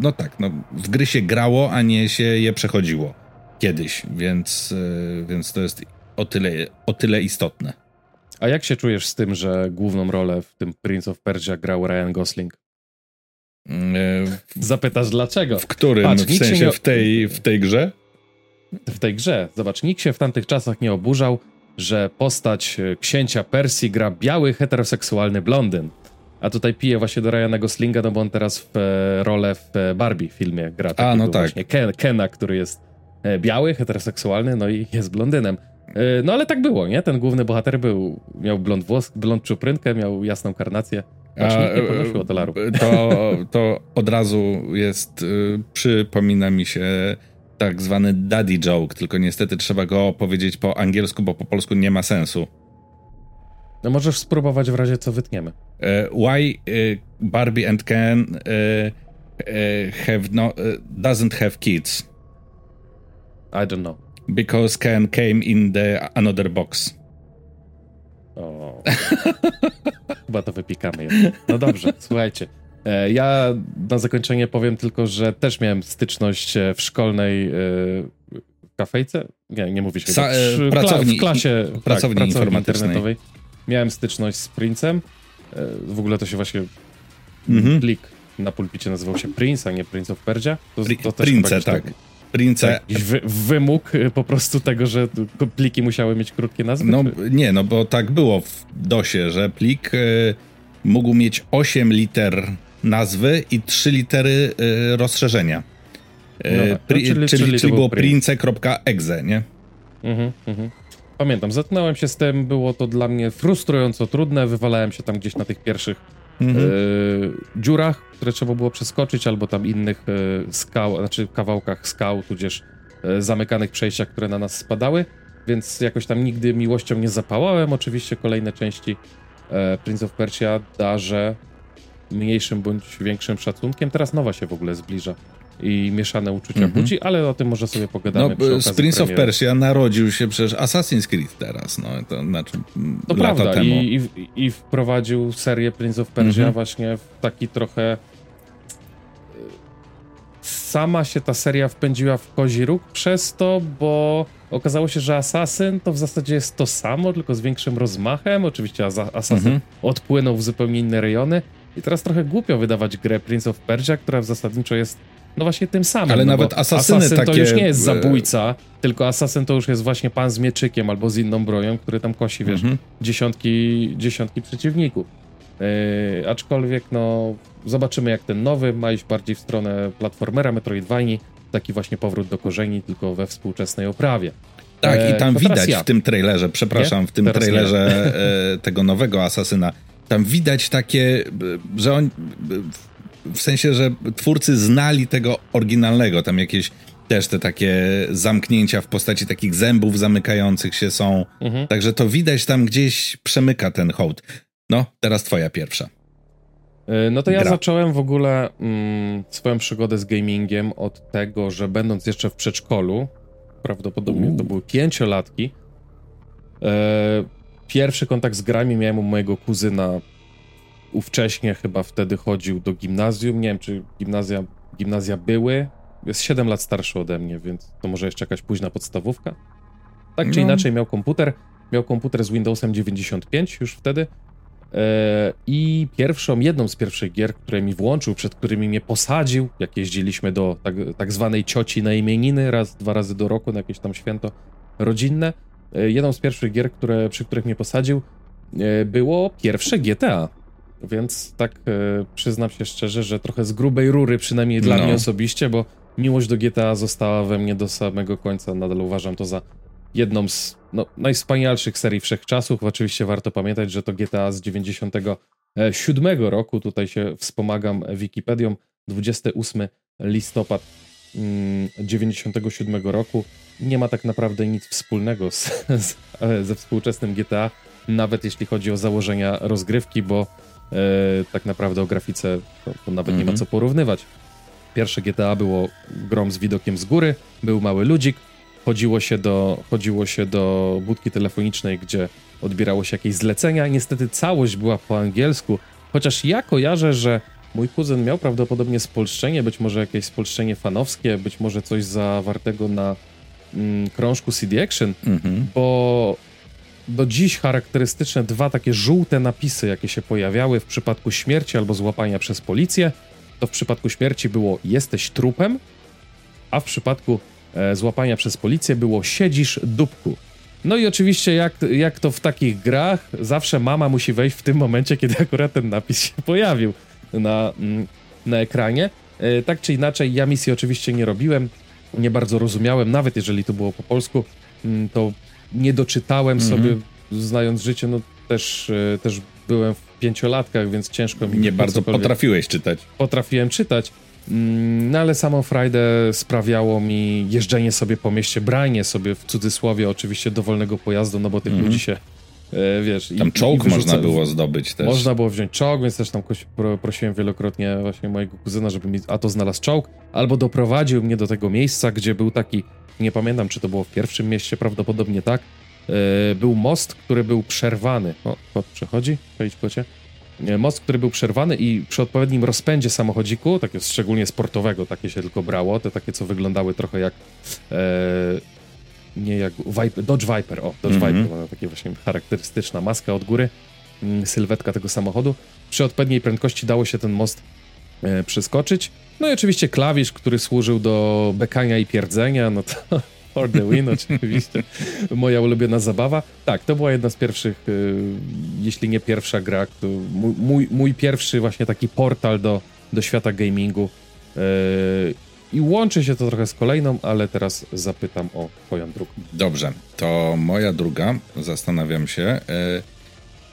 no tak, no, w gry się grało, a nie się je przechodziło kiedyś, więc, więc to jest o tyle, o tyle istotne. A jak się czujesz z tym, że główną rolę w tym Prince of Persia grał Ryan Gosling? Zapytasz dlaczego? W którym? Patrz, w sensie nie... w, tej, w tej grze? W tej grze. Zobacz, nikt się w tamtych czasach nie oburzał, że postać e, księcia Persji gra biały, heteroseksualny blondyn. A tutaj pije właśnie do Ryana Goslinga, no bo on teraz w e, rolę w e, Barbie filmie gra. A, no tak. Właśnie Ken, Kena, który jest biały, heteroseksualny, no i jest blondynem. No ale tak było, nie? Ten główny bohater był, miał blond włos, blond czuprynkę, miał jasną karnację. Właśnie nie ponosił dolarów. To, to od razu jest, przypomina mi się tak zwany daddy joke, tylko niestety trzeba go powiedzieć po angielsku, bo po polsku nie ma sensu. No możesz spróbować w razie co wytniemy. Why Barbie and Ken have no, doesn't have kids? I don't know. Because Ken came in the another box. O. Chyba to wypikamy. No dobrze, słuchajcie. E, ja na zakończenie powiem tylko, że też miałem styczność e, w szkolnej e, kafejce. Nie, nie mówisz Sa- w, pracowni, w klasie tak, pracowni, tak, pracowni internetowej. Miałem styczność z Princem. W ogóle to się właśnie mhm. plik na pulpicie nazywał się Prince, a nie Prince of Persia. To, to Prince, tak. Prince. Tak, wy, wymóg po prostu tego, że pliki musiały mieć krótkie nazwy? No nie, no bo tak było w DOSie, że plik y, mógł mieć 8 liter nazwy i trzy litery y, rozszerzenia. Y, no tak. pri, no, czyli, czyli, czyli, było prince.exe, nie? Mhm, mhm. Pamiętam, zetknąłem się z tym, było to dla mnie frustrująco trudne, wywalałem się tam gdzieś na tych pierwszych mhm. y, dziurach, które trzeba było przeskoczyć, albo tam innych y, skał, znaczy kawałkach skał, tudzież y, zamykanych przejściach, które na nas spadały, więc jakoś tam nigdy miłością nie zapałałem. Oczywiście kolejne części Prince of Persia darzę mniejszym bądź większym szacunkiem. Teraz nowa się w ogóle zbliża i mieszane uczucia mm -hmm. budzi, ale o tym może sobie pogadamy. No, z Prince of Persia narodził się przecież Assassin's Creed teraz, no to znaczy to lata prawda. temu. I, i, I wprowadził serię Prince of Persia mm -hmm. właśnie w taki trochę sama się ta seria wpędziła w kozi róg przez to, bo okazało się, że Assassin to w zasadzie jest to samo, tylko z większym rozmachem. Oczywiście Assassin -hmm. odpłynął w zupełnie inne rejony, i teraz trochę głupio wydawać grę Prince of Persia, która w zasadniczo jest no właśnie tym samym. Ale no nawet asasyny Assassin takie... to już nie jest zabójca, tylko asasyn to już jest właśnie pan z mieczykiem albo z inną broją, który tam kosi, wiesz, mhm. dziesiątki, dziesiątki przeciwników. Yy, aczkolwiek, no, zobaczymy jak ten nowy ma iść bardziej w stronę platformera Metroidvanii, taki właśnie powrót do korzeni, tylko we współczesnej oprawie. Tak, i tam widać ja. w tym trailerze, przepraszam, nie? w tym teraz trailerze e, tego nowego asasyna, tam widać takie, że on, w sensie, że twórcy znali tego oryginalnego, tam jakieś też te takie zamknięcia w postaci takich zębów zamykających się są. Mhm. Także to widać tam gdzieś przemyka ten hołd. No, teraz twoja pierwsza. E, no to ja Gra. zacząłem w ogóle mm, swoją przygodę z gamingiem od tego, że będąc jeszcze w przedszkolu, prawdopodobnie to były pięciolatki, e, pierwszy kontakt z grami miałem u mojego kuzyna. Ówcześnie chyba wtedy chodził do gimnazjum. Nie wiem, czy gimnazja, gimnazja były. Jest 7 lat starszy ode mnie, więc to może jeszcze jakaś późna podstawówka. Tak no. czy inaczej miał komputer. Miał komputer z Windowsem 95 już wtedy. E, I pierwszą, jedną z pierwszych gier, które mi włączył, przed którymi mnie posadził, jak jeździliśmy do tak, tak zwanej cioci na imieniny, raz, dwa razy do roku na jakieś tam święto rodzinne, E, jedną z pierwszych gier, które, przy których mnie posadził, e, było pierwsze GTA. Więc tak przyznam się szczerze, że trochę z grubej rury, przynajmniej dla no. mnie osobiście, bo miłość do GTA została we mnie do samego końca. Nadal uważam to za jedną z no, najwspanialszych serii wszechczasów. Oczywiście warto pamiętać, że to GTA z 97 roku. Tutaj się wspomagam Wikipedią. 28 listopad 97 mm, roku nie ma tak naprawdę nic wspólnego z, z, ze współczesnym GTA, nawet jeśli chodzi o założenia rozgrywki, bo e, tak naprawdę o grafice to, to nawet mm -hmm. nie ma mhm. co porównywać. Pierwsze GTA było grom z widokiem z góry, był mały ludzik, chodziło się do, chodziło się do budki telefonicznej, gdzie odbierało się jakieś zlecenia. Niestety całość była po angielsku, chociaż ja kojarzę, że mój kuzyn miał prawdopodobnie spolszczenie, być może jakieś spolszczenie fanowskie, być może coś zawartego na mm, krążku CD Action, mhm. bo do dziś charakterystyczne dwa takie żółte napisy, jakie się pojawiały w przypadku śmierci albo złapania przez policję, to w przypadku śmierci było jesteś trupem, a w przypadku złapania przez policję było siedzisz dupku. No i oczywiście jak, jak to w takich grach, zawsze mama musi wejść w tym momencie, kiedy akurat ten napis się pojawił na, mm, na ekranie. E, tak czy inaczej, ja misji oczywiście nie robiłem, nie bardzo rozumiałem, nawet jeżeli to było po polsku, mm, to nie doczytałem -hmm. sobie, znając życie, no też, e, też byłem w pięciolatkach, więc ciężko mi... Nie bardzo potrafiłeś czytać. Potrafiłem czytać, no ale samą frajdę sprawiało mi jeżdżenie sobie po mieście, branie sobie w cudzysłowie oczywiście dowolnego pojazdu, no bo tych mm -hmm. ludzi się E, wiesz... Tam czołg można było zdobyć też. Można było wziąć czołg, więc też tam prosiłem wielokrotnie właśnie mojego kuzyna, żeby mi a to znalazł czołg, albo doprowadził mnie do tego miejsca, gdzie był taki, nie pamiętam czy to było w pierwszym mieście, prawdopodobnie tak, e, był most, który był przerwany. O, kot przechodzi, przejdź kocie. Most, który był przerwany i przy odpowiednim rozpędzie samochodziku, takiego szczególnie sportowego, takie się tylko brało, te takie, co wyglądały trochę jak e, nie jak Viper, Dodge Viper, o, Dodge mm -hmm. Viper ma taka właśnie charakterystyczna maska od góry, mm, sylwetka tego samochodu. Przy odpowiedniej prędkości dało się ten most e, przeskoczyć. No i oczywiście klawisz, który służył do bekania i pierdzenia, no to for the win oczywiście, moja ulubiona zabawa. Tak, to była jedna z pierwszych, e, jeśli nie pierwsza gra, mój, mój, mój pierwszy właśnie taki portal do, do świata gamingu. E, i łączy się to trochę z kolejną, ale teraz zapytam o twoją drugą. Dobrze, to moja druga, zastanawiam się, e,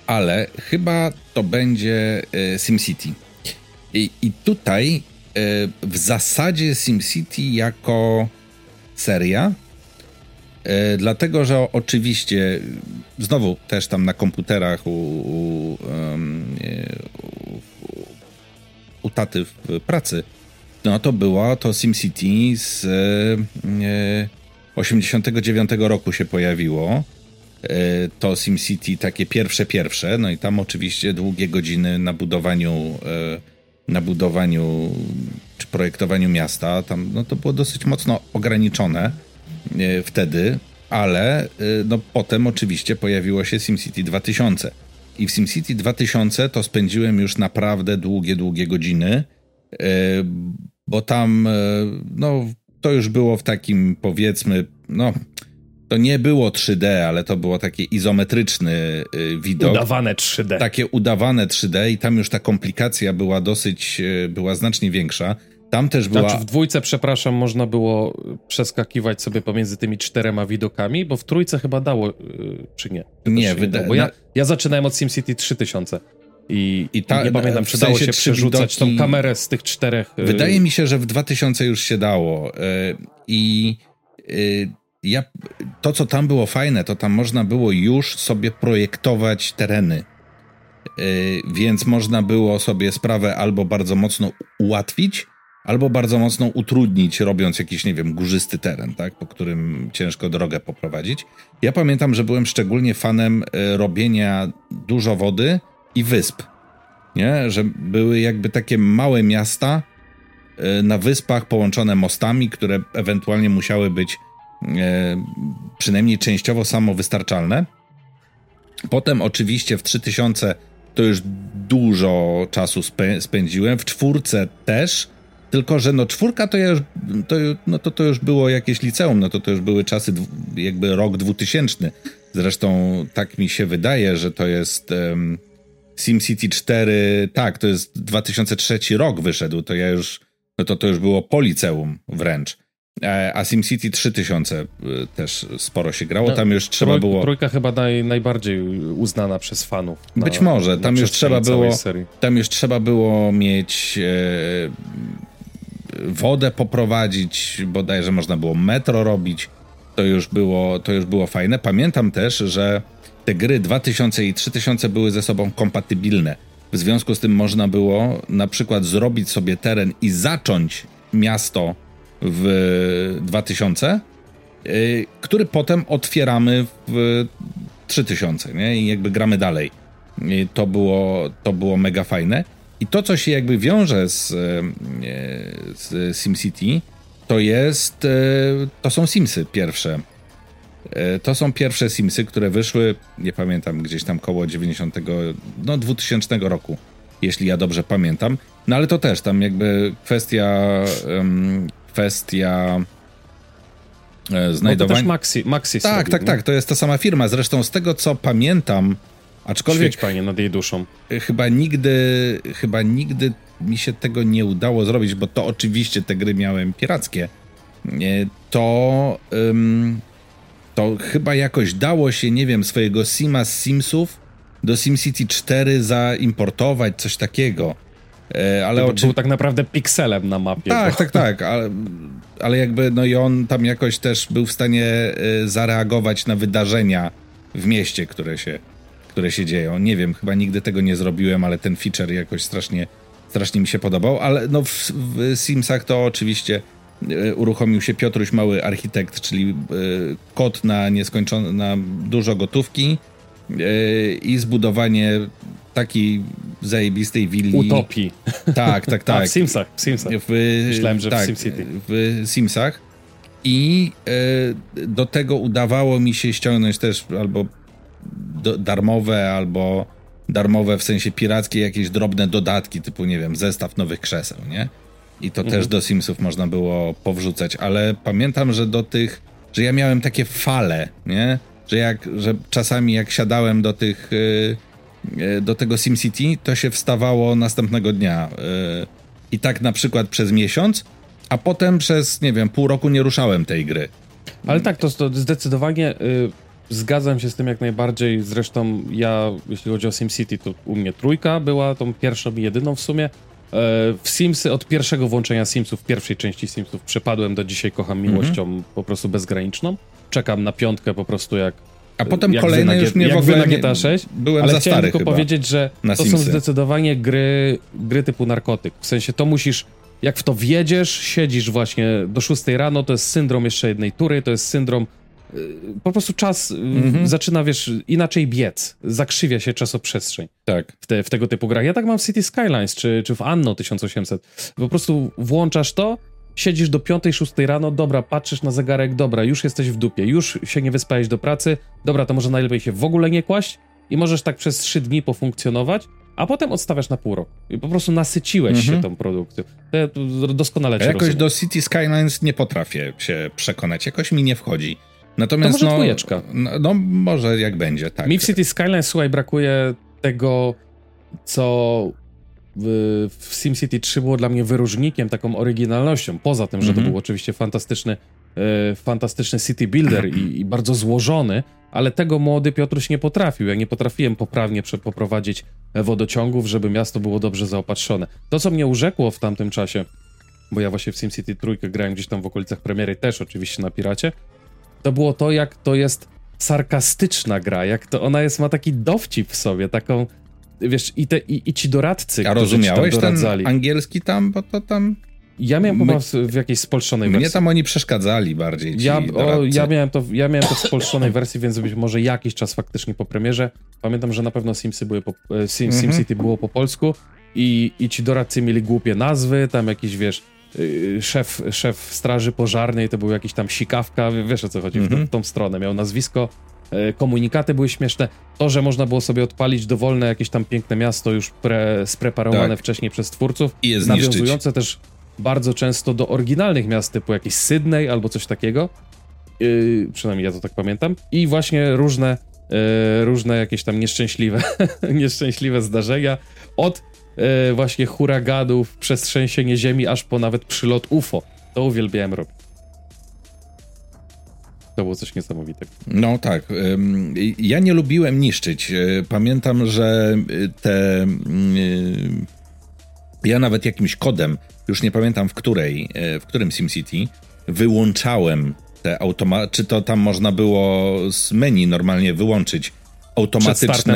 ale chyba to będzie SimCity. I, i tutaj w zasadzie SimCity jako seria, dlatego że oczywiście znowu też tam na komputerach u, u, u, u taty w pracy no to było to SimCity z e, 89 roku się pojawiło. E, to SimCity takie pierwsze, pierwsze. No i tam oczywiście długie godziny na budowaniu, e, na budowaniu czy projektowaniu miasta. Tam no to było dosyć mocno ograniczone e, wtedy, ale e, no potem oczywiście pojawiło się SimCity 2000. I w SimCity 2000 to spędziłem już naprawdę długie, długie godziny e, bo tam, e, no, to już było w takim, powiedzmy, no, to nie było 3D, ale to było takie izometryczny e, widok. Udawane 3D. Takie udawane 3D i tam już ta komplikacja była dosyć, e, była znacznie większa. Tam też była... Znaczy w dwójce, przepraszam, można było przeskakiwać sobie pomiędzy tymi czterema widokami, bo w trójce chyba dało, czy nie? Nie, wydaje... Bo ja, ja zaczynałem od SimCity 3000. I, I ta, nie pamiętam, czy dało się przerzucać widoki, tą kamerę z tych czterech. Y, Wydaje mi się, że w 2000 już się dało. Y, I y, ja, to, co tam było fajne, to tam można było już sobie projektować tereny. Więc można było sobie sprawę albo bardzo mocno ułatwić, albo bardzo mocno utrudnić, robiąc jakiś, nie wiem, górzysty teren, tak, po którym ciężko drogę poprowadzić. Ja pamiętam, że byłem szczególnie fanem robienia dużo wody i wysp. Nie? Że były jakby takie małe miasta e, na wyspach połączone mostami, które ewentualnie musiały być e, przynajmniej częściowo samowystarczalne. Potem oczywiście w 3000 to już dużo czasu spędziłem, w czwórce też, tylko że no czwórka to już, to, no to, to już było jakieś liceum, no to to już były czasy jakby rok 2000. Zresztą tak mi się wydaje, że to jest um, SimCity 4, tak, to jest 2003 rok wyszedł, to ja już, no to to już było po liceum wręcz. E, a SimCity 3000 y, też sporo się grało, no, tam już trzeba trój, było... Trójka chyba naj, najbardziej uznana przez fanów. Na, Być może, tam już trzeba było tam już trzeba było mieć e, wodę poprowadzić, bodajże można było metro robić, to już było, to już było fajne. Pamiętam też, że te gry 2000 i 3000 były ze sobą kompatybilne. W związku z tym można było na przykład zrobić sobie teren i zacząć miasto w 2000 który potem otwieramy w 3000, nie? I jakby gramy dalej. To było, to było mega fajne. I to, co się jakby wiąże z, z SimCity, to jest, to są Simsy pierwsze. To są pierwsze Simsy, które wyszły, nie pamiętam, gdzieś tam koło 90, no 2000 roku, jeśli ja dobrze pamiętam. No ale to też tam jakby kwestia, kwestia znajdowania... No to też Maxi, Maxi Tak, tak, tak, to jest ta sama firma. Zresztą z tego, co pamiętam, aczkolwiek... Świeć, panie, nad jej duszą. Chyba nigdy, chyba nigdy mi się tego nie udało zrobić, bo to oczywiście te gry miałem pirackie. To... Um, to chyba jakoś dało się, nie wiem, swojego Sima z Simsów do SimCity 4 zaimportować, coś takiego. E, ale oczy... Był tak naprawdę pikselem na mapie. Tak, bo... tak, tak, ale, ale jakby no i on tam jakoś też był w stanie zareagować na wydarzenia w mieście, które się, które się dzieją. Nie wiem, chyba nigdy tego nie zrobiłem, ale ten feature jakoś strasznie, strasznie mi się podobał, ale no w, w Simsach to oczywiście E, uruchomił się Piotruś Mały Architekt, czyli e, kod na nieskończone, na dużo gotówki e, i zbudowanie takiej zajebistej willi. Utopii. Tak, tak, tak. A, w Simsach, w Simsach. W, Myślałem, że tak, w SimCity. W Simsach. I do tego udawało mi się ściągnąć też albo darmowe, albo darmowe w sensie pirackie jakieś drobne dodatki, typu, nie wiem, zestaw nowych krzeseł, nie? I to mhm. też do Simsów można było powrzucać, ale pamiętam, że do tych, że ja miałem takie fale, nie? Że jak, że czasami jak siadałem do tych, yy, do tego SimCity, to się wstawało następnego dnia. Yy, I tak na przykład przez miesiąc, a potem przez, nie wiem, pół roku nie ruszałem tej gry. Ale tak, to, to zdecydowanie yy, zgadzam się z tym jak najbardziej. Zresztą ja, jeśli chodzi o SimCity, to u mnie trójka była tą pierwszą i jedyną w sumie. E, w Simsy od pierwszego włączenia Simsów, pierwszej części Simsów przepadłem do dzisiaj, kocham miłością mm -hmm. po prostu bezgraniczną. Czekam na piątkę po prostu jak a potem jak kolejne już mnie w ogóle na GTA 6. Byłem ale za chciałem stary tylko powiedzieć, że to Simsy. są zdecydowanie gry, gry typu narkotyk. W sensie to musisz, jak w to wjedziesz, siedzisz właśnie do 6 rano, to jest syndrom jeszcze jednej tury, to jest syndrom po prostu czas mm-hmm. zaczyna, wiesz, inaczej biec. Zakrzywia się czasoprzestrzeń. Tak. W, te, w tego typu grach. Ja tak mam w City Skylines czy, czy w Anno 1800. Po prostu włączasz to, siedzisz do 5-6 rano, dobra, patrzysz na zegarek, dobra, już jesteś w dupie, już się nie wyspałeś do pracy, dobra, to może najlepiej się w ogóle nie kłaść i możesz tak przez 3 dni pofunkcjonować, a potem odstawiasz na pół roku. I po prostu nasyciłeś się mhm. tą produkcją. To ja doskonale ja jakoś rozumiem. do City Skylines nie potrafię się przekonać, jakoś mi nie wchodzi. Natomiast, to może no, dwójeczka. No, no, może jak będzie, tak. Mi w City Skyline, słuchaj, brakuje tego, co w, w SimCity 3 było dla mnie wyróżnikiem, taką oryginalnością. Poza tym, że mm -hmm. to mhm. był oczywiście fantastyczny, e, fantastyczny city builder i, i, bardzo złożony, ale tego młody Piotruś nie potrafił. Ja nie potrafiłem poprawnie poprowadzić wodociągów, żeby miasto było dobrze zaopatrzone. To, co mnie urzekło w tamtym czasie, bo ja właśnie w SimCity trójkę grałem gdzieś tam w okolicach premiery, też oczywiście na Piracie, to było to, jak to jest sarkastyczna gra, jak to ona jest, ma taki dowcip w sobie, taką, wiesz, i, te, i, i ci doradcy, A rozumiałeś ci tam doradzali. ten angielski tam, bo to tam... Ja miałem My, w jakiejś spolszonej wersji. Mnie tam oni przeszkadzali bardziej. Ja, o, ja, miałem to, ja miałem to w spolszonej wersji, więc być może jakiś czas faktycznie po premierze. Pamiętam, że na pewno Simsy były po, e, Sim, mm -hmm. SimCity było po polsku i, i ci doradcy mieli głupie nazwy, tam jakieś, wiesz, szef, szef straży pożarnej to był jakiś tam sikawka, wiesz o co chodzi, mm -hmm. w, mhm. tą stronę. Miał nazwisko, y, komunikaty były śmieszne. To, że można było sobie odpalić dowolne jakieś tam piękne miasto już pre, spreparowane tak. wcześniej przez twórców, I je nawiązujące też bardzo często do oryginalnych miast, typu jakiś Sydney albo coś takiego. Yy, przynajmniej ja to tak pamiętam. I właśnie różne, yy, różne jakieś tam nieszczęśliwe, nieszczęśliwe zdarzenia. Od E, właśnie huraganów, przestrzęsienie ziemi, aż po nawet przylot UFO. To uwielbiałem robić. To było coś niesamowitego. No tak. Ja nie lubiłem niszczyć. E, pamiętam, że te. Mm, e, ja nawet jakimś kodem, już nie pamiętam w której, w którym SimCity, wyłączałem te automaty. Czy to tam można było z menu normalnie wyłączyć automatyczne... Przed startem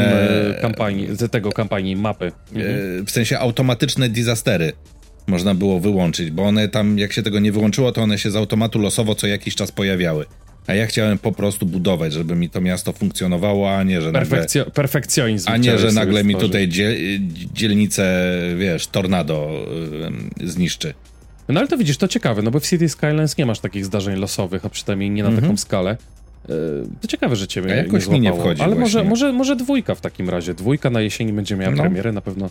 e, kampanii, tego kampanii mapy. E, mhm. W sensie automatyczne disastery można było wyłączyć, bo one tam, jak się tego nie wyłączyło, to one się z automatu losowo co jakiś czas pojawiały. A ja chciałem po prostu budować, żeby mi to miasto funkcjonowało, a nie, że Perfekcjo nagle... Perfekcjonizm. A nie, że nagle mi tutaj dziel, dzielnicę, wiesz, tornado yy, zniszczy. No ale to widzisz, to ciekawe, no bo w City Skylines nie masz takich zdarzeń losowych, a przynajmniej nie na -hmm. taką skalę. To ciekawe, że ciebie a jakoś nie mi nie wchodzi Ale może, może, może dwójka w takim razie. Dwójka na jesieni będzie miała no. premierę, na pewno.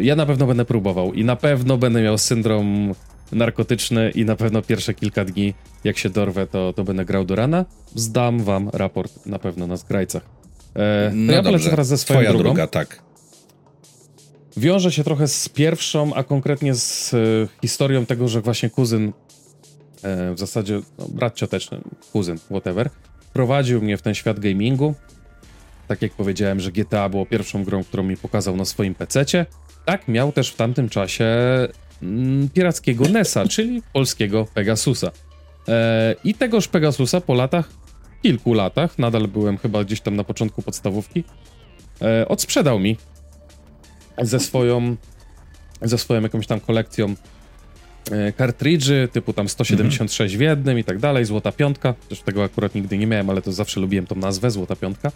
Ja na pewno będę próbował i na pewno będę miał syndrom narkotyczny i na pewno pierwsze kilka dni, jak się dorwę, to, to będę grał do rana. Zdam wam raport na pewno na zgrajcach. E, no ja polecę teraz ze swoją Twoja drugą. druga, tak. Wiąże się trochę z pierwszą, a konkretnie z e, historią tego, że właśnie kuzyn, e, w zasadzie no, brat cioteczny, kuzyn, whatever, prowadził mnie w ten świat gamingu. Tak jak powiedziałem, że GTA było pierwszą grą, którą mi pokazał na swoim PC-cie. Tak, miał też w tamtym czasie mm, pirackiego NESa, czyli polskiego Pegasusa. E, I tegoż Pegasusa po latach, kilku latach, nadal byłem chyba gdzieś tam na początku podstawówki, e, odsprzedał mi ze swoją, ze swoją jakąś tam kolekcją kartridży typu tam 176 w jednym i tak dalej, złota piątka, też tego akurat nigdy nie miałem, ale to zawsze lubiłem tą nazwę, złota piątka.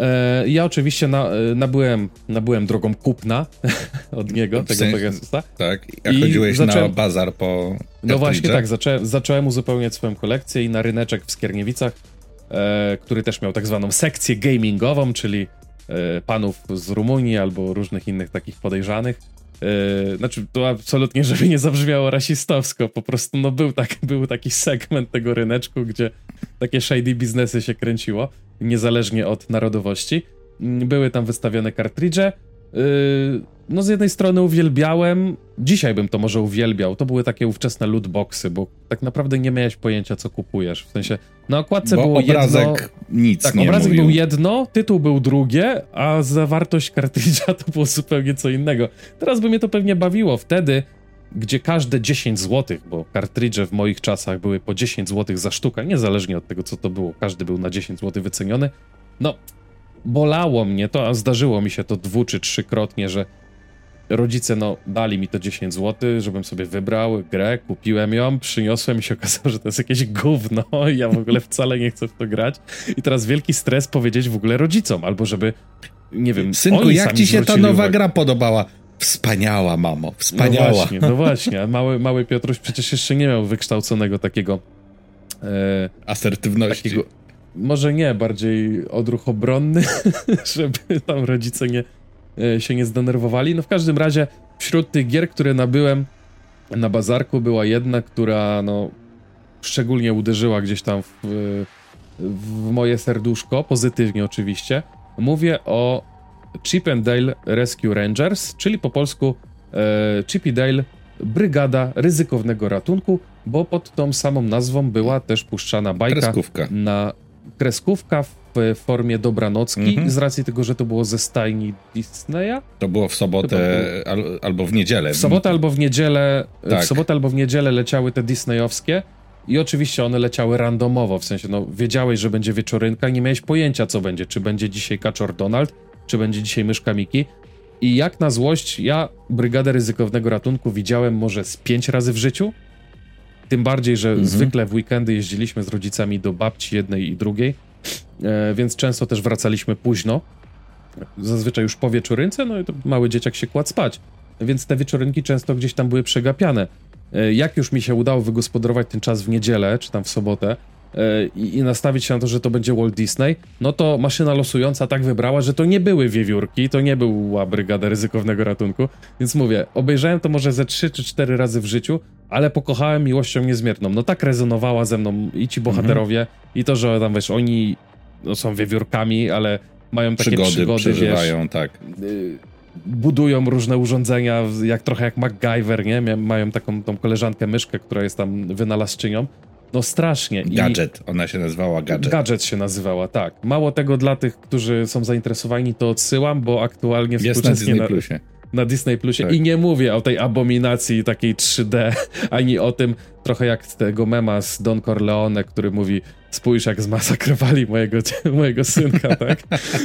E, ja oczywiście na, e, nabyłem, nabyłem drogą kupna od niego, w tego sensie, Pegasusa. Tak, jak I chodziłeś zacząłem, na bazar po No właśnie tak, zacząłem, zacząłem uzupełniać swoją kolekcję i na ryneczek w Skierniewicach, e, który też miał tak zwaną sekcję gamingową, czyli e, panów z Rumunii albo różnych innych takich podejrzanych. E, znaczy, to absolutnie, żeby nie zabrzmiało rasistowsko, po prostu no był, tak, był taki segment tego ryneczku, gdzie takie shady biznesy się kręciło niezależnie od narodowości. Mm, były tam wystawione kartridże. Yy, no z jednej strony uwielbiałem, dzisiaj bym to może uwielbiał, to były takie ówczesne lootboxy, bo tak naprawdę nie miałeś pojęcia, co kupujesz. W sensie, na okładce bo było obrazek jedno... nic tak, nie obrazek mówił. był jedno, tytuł był drugie, a zawartość kartridża to było zupełnie co innego. Teraz by mnie to pewnie bawiło. Wtedy gdzie każde 10 zł, bo kartridże w moich czasach były po 10 zł za sztukę, niezależnie od tego, co to było, każdy był na 10 zł wyceniony. No, bolało mnie to, a zdarzyło mi się to dwu czy trzykrotnie, że rodzice, no, dali mi to 10 zł, żebym sobie wybrał grę, kupiłem ją, przyniosłem i się okazało, że to jest jakieś gówno i ja w ogóle wcale nie chcę w to grać. I teraz wielki stres powiedzieć w ogóle rodzicom, albo żeby, nie wiem, Synku, jak ci się ta nowa uwagę. gra podobała? Wspaniała, mamo, wspaniała. No właśnie, no właśnie. Mały, mały Piotruś przecież jeszcze nie miał wykształconego takiego... E, Asertywności. Takiego, może nie, bardziej odruch obronny, żeby tam rodzice nie, e, się nie zdenerwowali. No w każdym razie wśród tych gier, które nabyłem na bazarku była jedna, która no szczególnie uderzyła gdzieś tam w, w moje serduszko, pozytywnie oczywiście. Mówię o Chip and Dale Rescue Rangers, czyli po polsku e, Chip i Dale Brygada Ryzykownego Ratunku, bo pod tą samą nazwą była też puszczana bajka kreskówka. na kreskówka w formie dobranocki, mhm. z racji tego, że to było ze stajni Disneya. To było w sobotę al, albo w niedzielę. W sobotę albo w niedzielę, tak. w sobotę albo w niedzielę leciały te disneyowskie i oczywiście one leciały randomowo, w sensie no wiedziałeś, że będzie wieczorynka i nie miałeś pojęcia co będzie, czy będzie dzisiaj Kaczor Donald, czy będzie dzisiaj myszka Miki. I jak na złość, ja Brygadę Ryzykownego Ratunku widziałem może z pięć razy w życiu. Tym bardziej, że mhm. zwykle w weekendy jeździliśmy z rodzicami do babci jednej i drugiej, e, więc często też wracaliśmy późno. Zazwyczaj już po wieczorynce, no i to mały dzieciak się kładł spać. Więc te wieczorynki często gdzieś tam były przegapiane. E, jak już mi się udało wygospodarować ten czas w niedzielę, czy tam w sobotę, E, i, i, nastawić się na to, że to będzie Walt Disney, no to maszyna losująca tak wybrała, że to nie były wiewiórki, to nie była brygada ryzykownego ratunku, więc mówię, obejrzałem to może ze trzy czy cztery razy w życiu, ale pokochałem miłością niezmierną. No tak rezonowała ze mną i ci bohaterowie, mhm. i to, że tam wiesz, oni no, są wiewiórkami, ale mają takie przygody, przygody przeżywają, wiesz, tak. Y, budują różne urządzenia, jak trochę jak MacGyver, nie? Mają taką tą koleżankę myszkę, która jest tam wynalazczynią. No strasznie. Gadget, I... ona się nazywała Gadget. Gadget się nazywała, tak. Mało tego dla tych, którzy są zainteresowani, to odsyłam, bo aktualnie Jest na Disney Plusie. Na Disney Plusie tak. i nie mówię o tej abominacji takiej 3D, ani o tym trochę jak z tego mema z Don Corleone, który mówi spójrz jak zmasakrowali mojego, mojego synka, tak?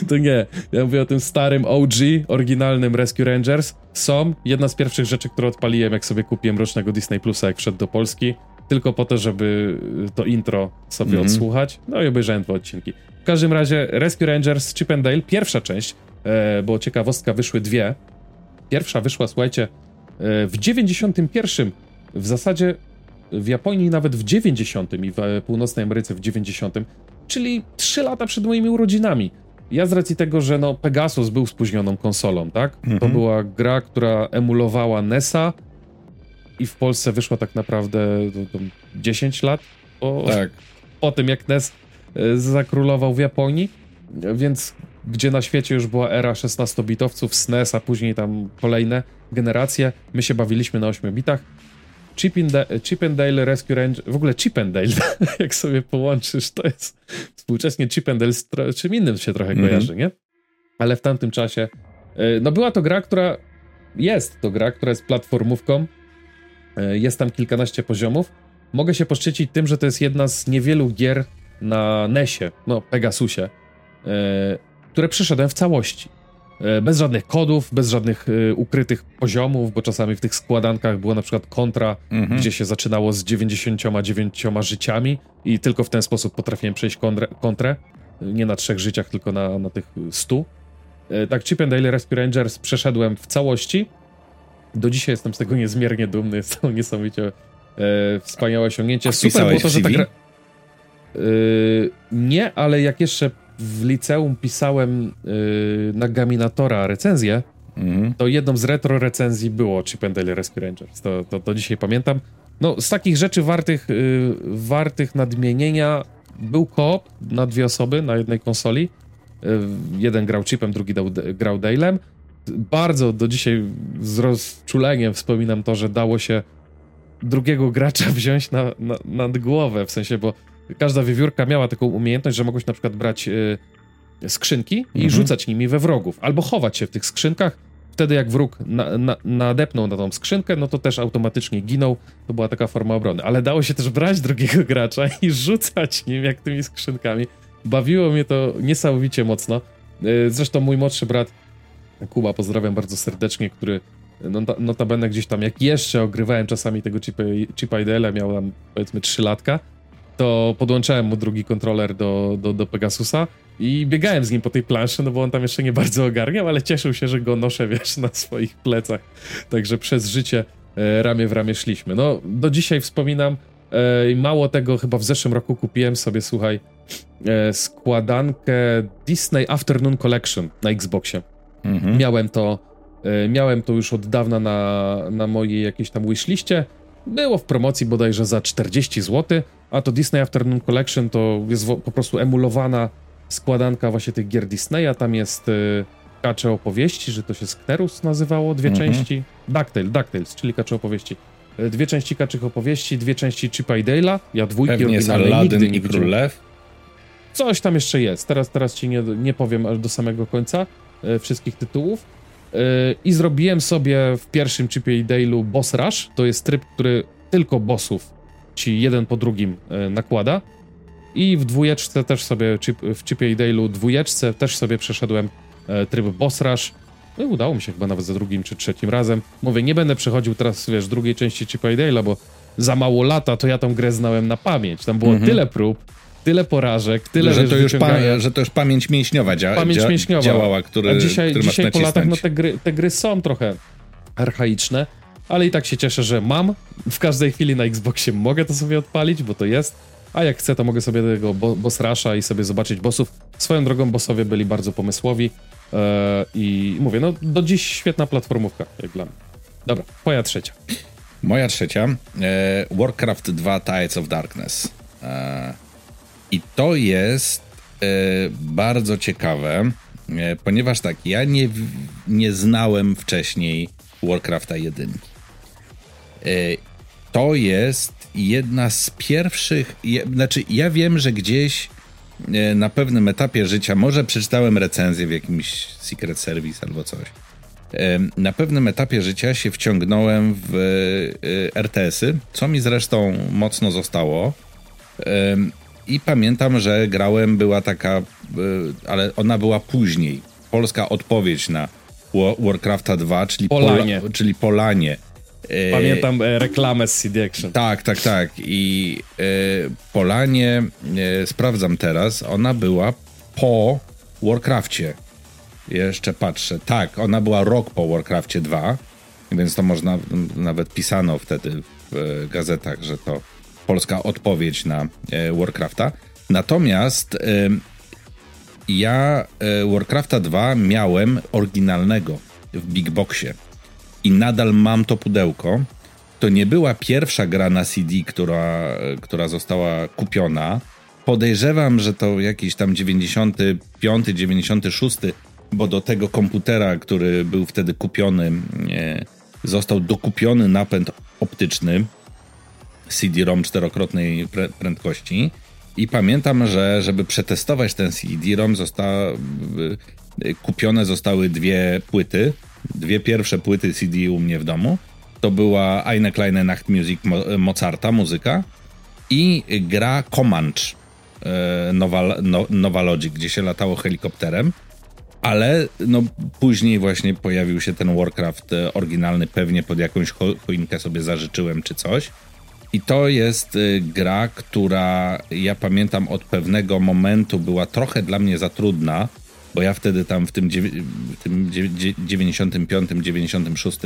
To nie. Ja mówię o tym starym OG, oryginalnym Rescue Rangers. Są jedna z pierwszych rzeczy, które odpaliłem, jak sobie kupiłem rocznego Disney Plusa, jak wszedł do Polski tylko po to, żeby to intro sobie mm -hmm. odsłuchać. No i obejrzałem dwa odcinki. W każdym razie Rescue Rangers Chip and Dale, pierwsza część, e, bo ciekawostka, wyszły dwie. Pierwsza wyszła, słuchajcie, e, w 91, w zasadzie w Japonii nawet w 90 i w północnej Ameryce w 90, czyli 3 lata przed moimi urodzinami. Ja z racji tego, że no Pegasus był spóźnioną konsolą, tak? Mhm. To była gra, która emulowała NESa i w Polsce wyszła tak naprawdę to, to 10 lat po, tak. po tym, jak NES e, zakrólował w Japonii, więc gdzie na świecie już była era 16-bitowców, SNES, a później tam kolejne generacje, my się bawiliśmy na 8 bitach Chip, in da Chip and Dale Rescue Ranger, w ogóle Chip and Dale, jak sobie połączysz, to jest współcześnie Chip and Dale z czym innym się trochę mm -hmm. kojarzy, nie? Ale w tamtym czasie, e, no była to gra, która, jest to gra, która jest platformówką, e, jest tam kilkanaście poziomów. Mogę się poszczycić tym, że to jest jedna z niewielu gier na NESie, no Pegasusie, e, które przeszedłem w całości. E, bez żadnych kodów, bez żadnych y, ukrytych poziomów, bo czasami w tych składankach było na przykład kontra, mhm. gdzie się zaczynało z 99 życiami i tylko w ten sposób potrafiłem przejść kontrę, kontrę nie na trzech życiach, tylko na, na tych 100. E, tak, Chip and Dale Rescue Rangers przeszedłem w całości. Do dzisiaj jestem z tego niezmiernie dumny, jest to niesamowicie e, wspaniałe osiągnięcie. Super było to, że ta gra... E, nie, ale jak jeszcze w liceum pisałem yy, na Gaminatora recenzję, mm. to jedną z retro recenzji było Chip and Dale Rescue Rangers. To, to, to dzisiaj pamiętam. No, z takich rzeczy wartych, yy, wartych nadmienienia był koop na dwie osoby na jednej konsoli. Yy, jeden grał chipem, drugi dał, grał Dale'em. Bardzo do dzisiaj z rozczuleniem wspominam to, że dało się drugiego gracza wziąć na, na, nad głowę, w sensie, bo każda wiewiórka miała taką umiejętność, że mogłeś na przykład brać y, skrzynki i mhm. rzucać nimi we wrogów, albo chować się w tych skrzynkach. Wtedy jak wróg na, na, nadepnął na tą skrzynkę, no to też automatycznie ginął. To była taka forma obrony. Ale dało się też brać drugiego gracza i rzucać nim jak tymi skrzynkami. Bawiło mnie to niesamowicie mocno. Y, zresztą mój młodszy brat, Kuba, pozdrawiam bardzo serdecznie, który no, notabene gdzieś tam, jak jeszcze ogrywałem czasami tego chipa, chipa IDL-a, miał tam powiedzmy 3 latka, to podłączałem mu drugi kontroler do, do, do Pegasusa i biegałem z nim po tej planszy, no bo on tam jeszcze nie bardzo ogarniał, ale cieszył się, że go noszę, wiesz, na swoich plecach. Także przez życie e, ramię w ramię szliśmy. No, do dzisiaj wspominam e, i mało tego, chyba w zeszłym roku kupiłem sobie, słuchaj, e, składankę Disney Afternoon Collection na Xboxie. Mhm. Miałem to e, miałem to już od dawna na, na mojej jakiejś tam wishliście. Było w promocji bodajże za 40 zł a to Disney Afternoon Collection to jest po prostu emulowana składanka właśnie tych gier Disneya. Tam jest y, kacze opowieści, że to się Sknerus nazywało, dwie mhm. części. DuckTale, DuckTales, czyli kacze opowieści. Y, dwie części kaczych opowieści, dwie części Chipa i Dale'a. Ja dwójki Pewnie jest Aladdin i Król Lew. Coś tam jeszcze jest. Teraz, teraz ci nie, nie powiem do samego końca y, wszystkich tytułów. I zrobiłem sobie w pierwszym Chipie i Dale'u Boss Rush. To jest tryb, który tylko bossów ci jeden po drugim e, nakłada. I w dwójeczce też sobie, w Chipie i Dale'u dwójeczce też sobie przeszedłem e, tryb Boss Rush. No i udało mi się chyba nawet za drugim czy trzecim razem. Mówię, nie będę przechodził teraz, wiesz, drugiej części Chipa i Dale'a, bo za mało lata to ja tą grę znałem na pamięć. Tam było mhm. tyle prób, tyle porażek, tyle że to, już że to już pamięć mięśniowa, dzia pamięć dzia mięśniowa. działała, który, A dzisiaj, który dzisiaj po latach no, te, gry, te gry są trochę archaiczne, ale i tak się cieszę, że mam. W każdej chwili na Xboxie mogę to sobie odpalić, bo to jest. A jak chcę, to mogę sobie tego bo boss rusha i sobie zobaczyć bossów. Swoją drogą bossowie byli bardzo pomysłowi e, i mówię, no do dziś świetna platformówka, jak dla mnie. Dobra, twoja trzecia. Moja trzecia, e, Warcraft 2 Tides of Darkness. E, I to jest e, bardzo ciekawe, e, ponieważ tak, ja nie, nie znałem wcześniej Warcrafta 1. E, to jest jedna z pierwszych. Znaczy, ja wiem, że gdzieś e, na pewnym etapie życia, może przeczytałem recenzję w jakimś Secret Service albo coś. E, na pewnym etapie życia się wciągnąłem w RTS-y, co mi zresztą mocno zostało. I pamiętam, że grałem, była taka, ale ona była później. Polska odpowiedź na Warcrafta 2, czyli Polanie. Pola, czyli Polanie Pamiętam e, reklamę z CD Action. Tak, tak, tak. I e, Polanie, e, sprawdzam teraz, ona była po Warcraftie. Jeszcze patrzę. Tak, ona była rok po Warcraftie 2, więc to można, nawet pisano wtedy w gazetach, że to polska odpowiedź na e, Warcrafta. Natomiast ja Warcrafta 2 miałem oryginalnego w Big Boxie i nadal mam to pudełko. To nie była pierwsza gra na CD, która, która została kupiona. Podejrzewam, że to jakiś tam 95, 96, bo do tego komputera, który był wtedy kupiony, został dokupiony napęd optyczny CD-ROM czterokrotnej prędkości. I pamiętam, że żeby przetestować ten CD-ROM, zosta... kupione zostały dwie płyty dwie pierwsze płyty CD u mnie w domu. To była Eine kleine Nachtmusik Mozarta, muzyka i gra Comanche e, Nowa, no, Logic, gdzie się latało helikopterem. Ale no, później właśnie pojawił się ten Warcraft oryginalny, pewnie pod jakąś choinkę sobie zażyczyłem czy coś. I to jest e, gra, która ja pamiętam od pewnego momentu była trochę dla mnie za trudna, bo ja wtedy tam w tym, w tym 95, 96,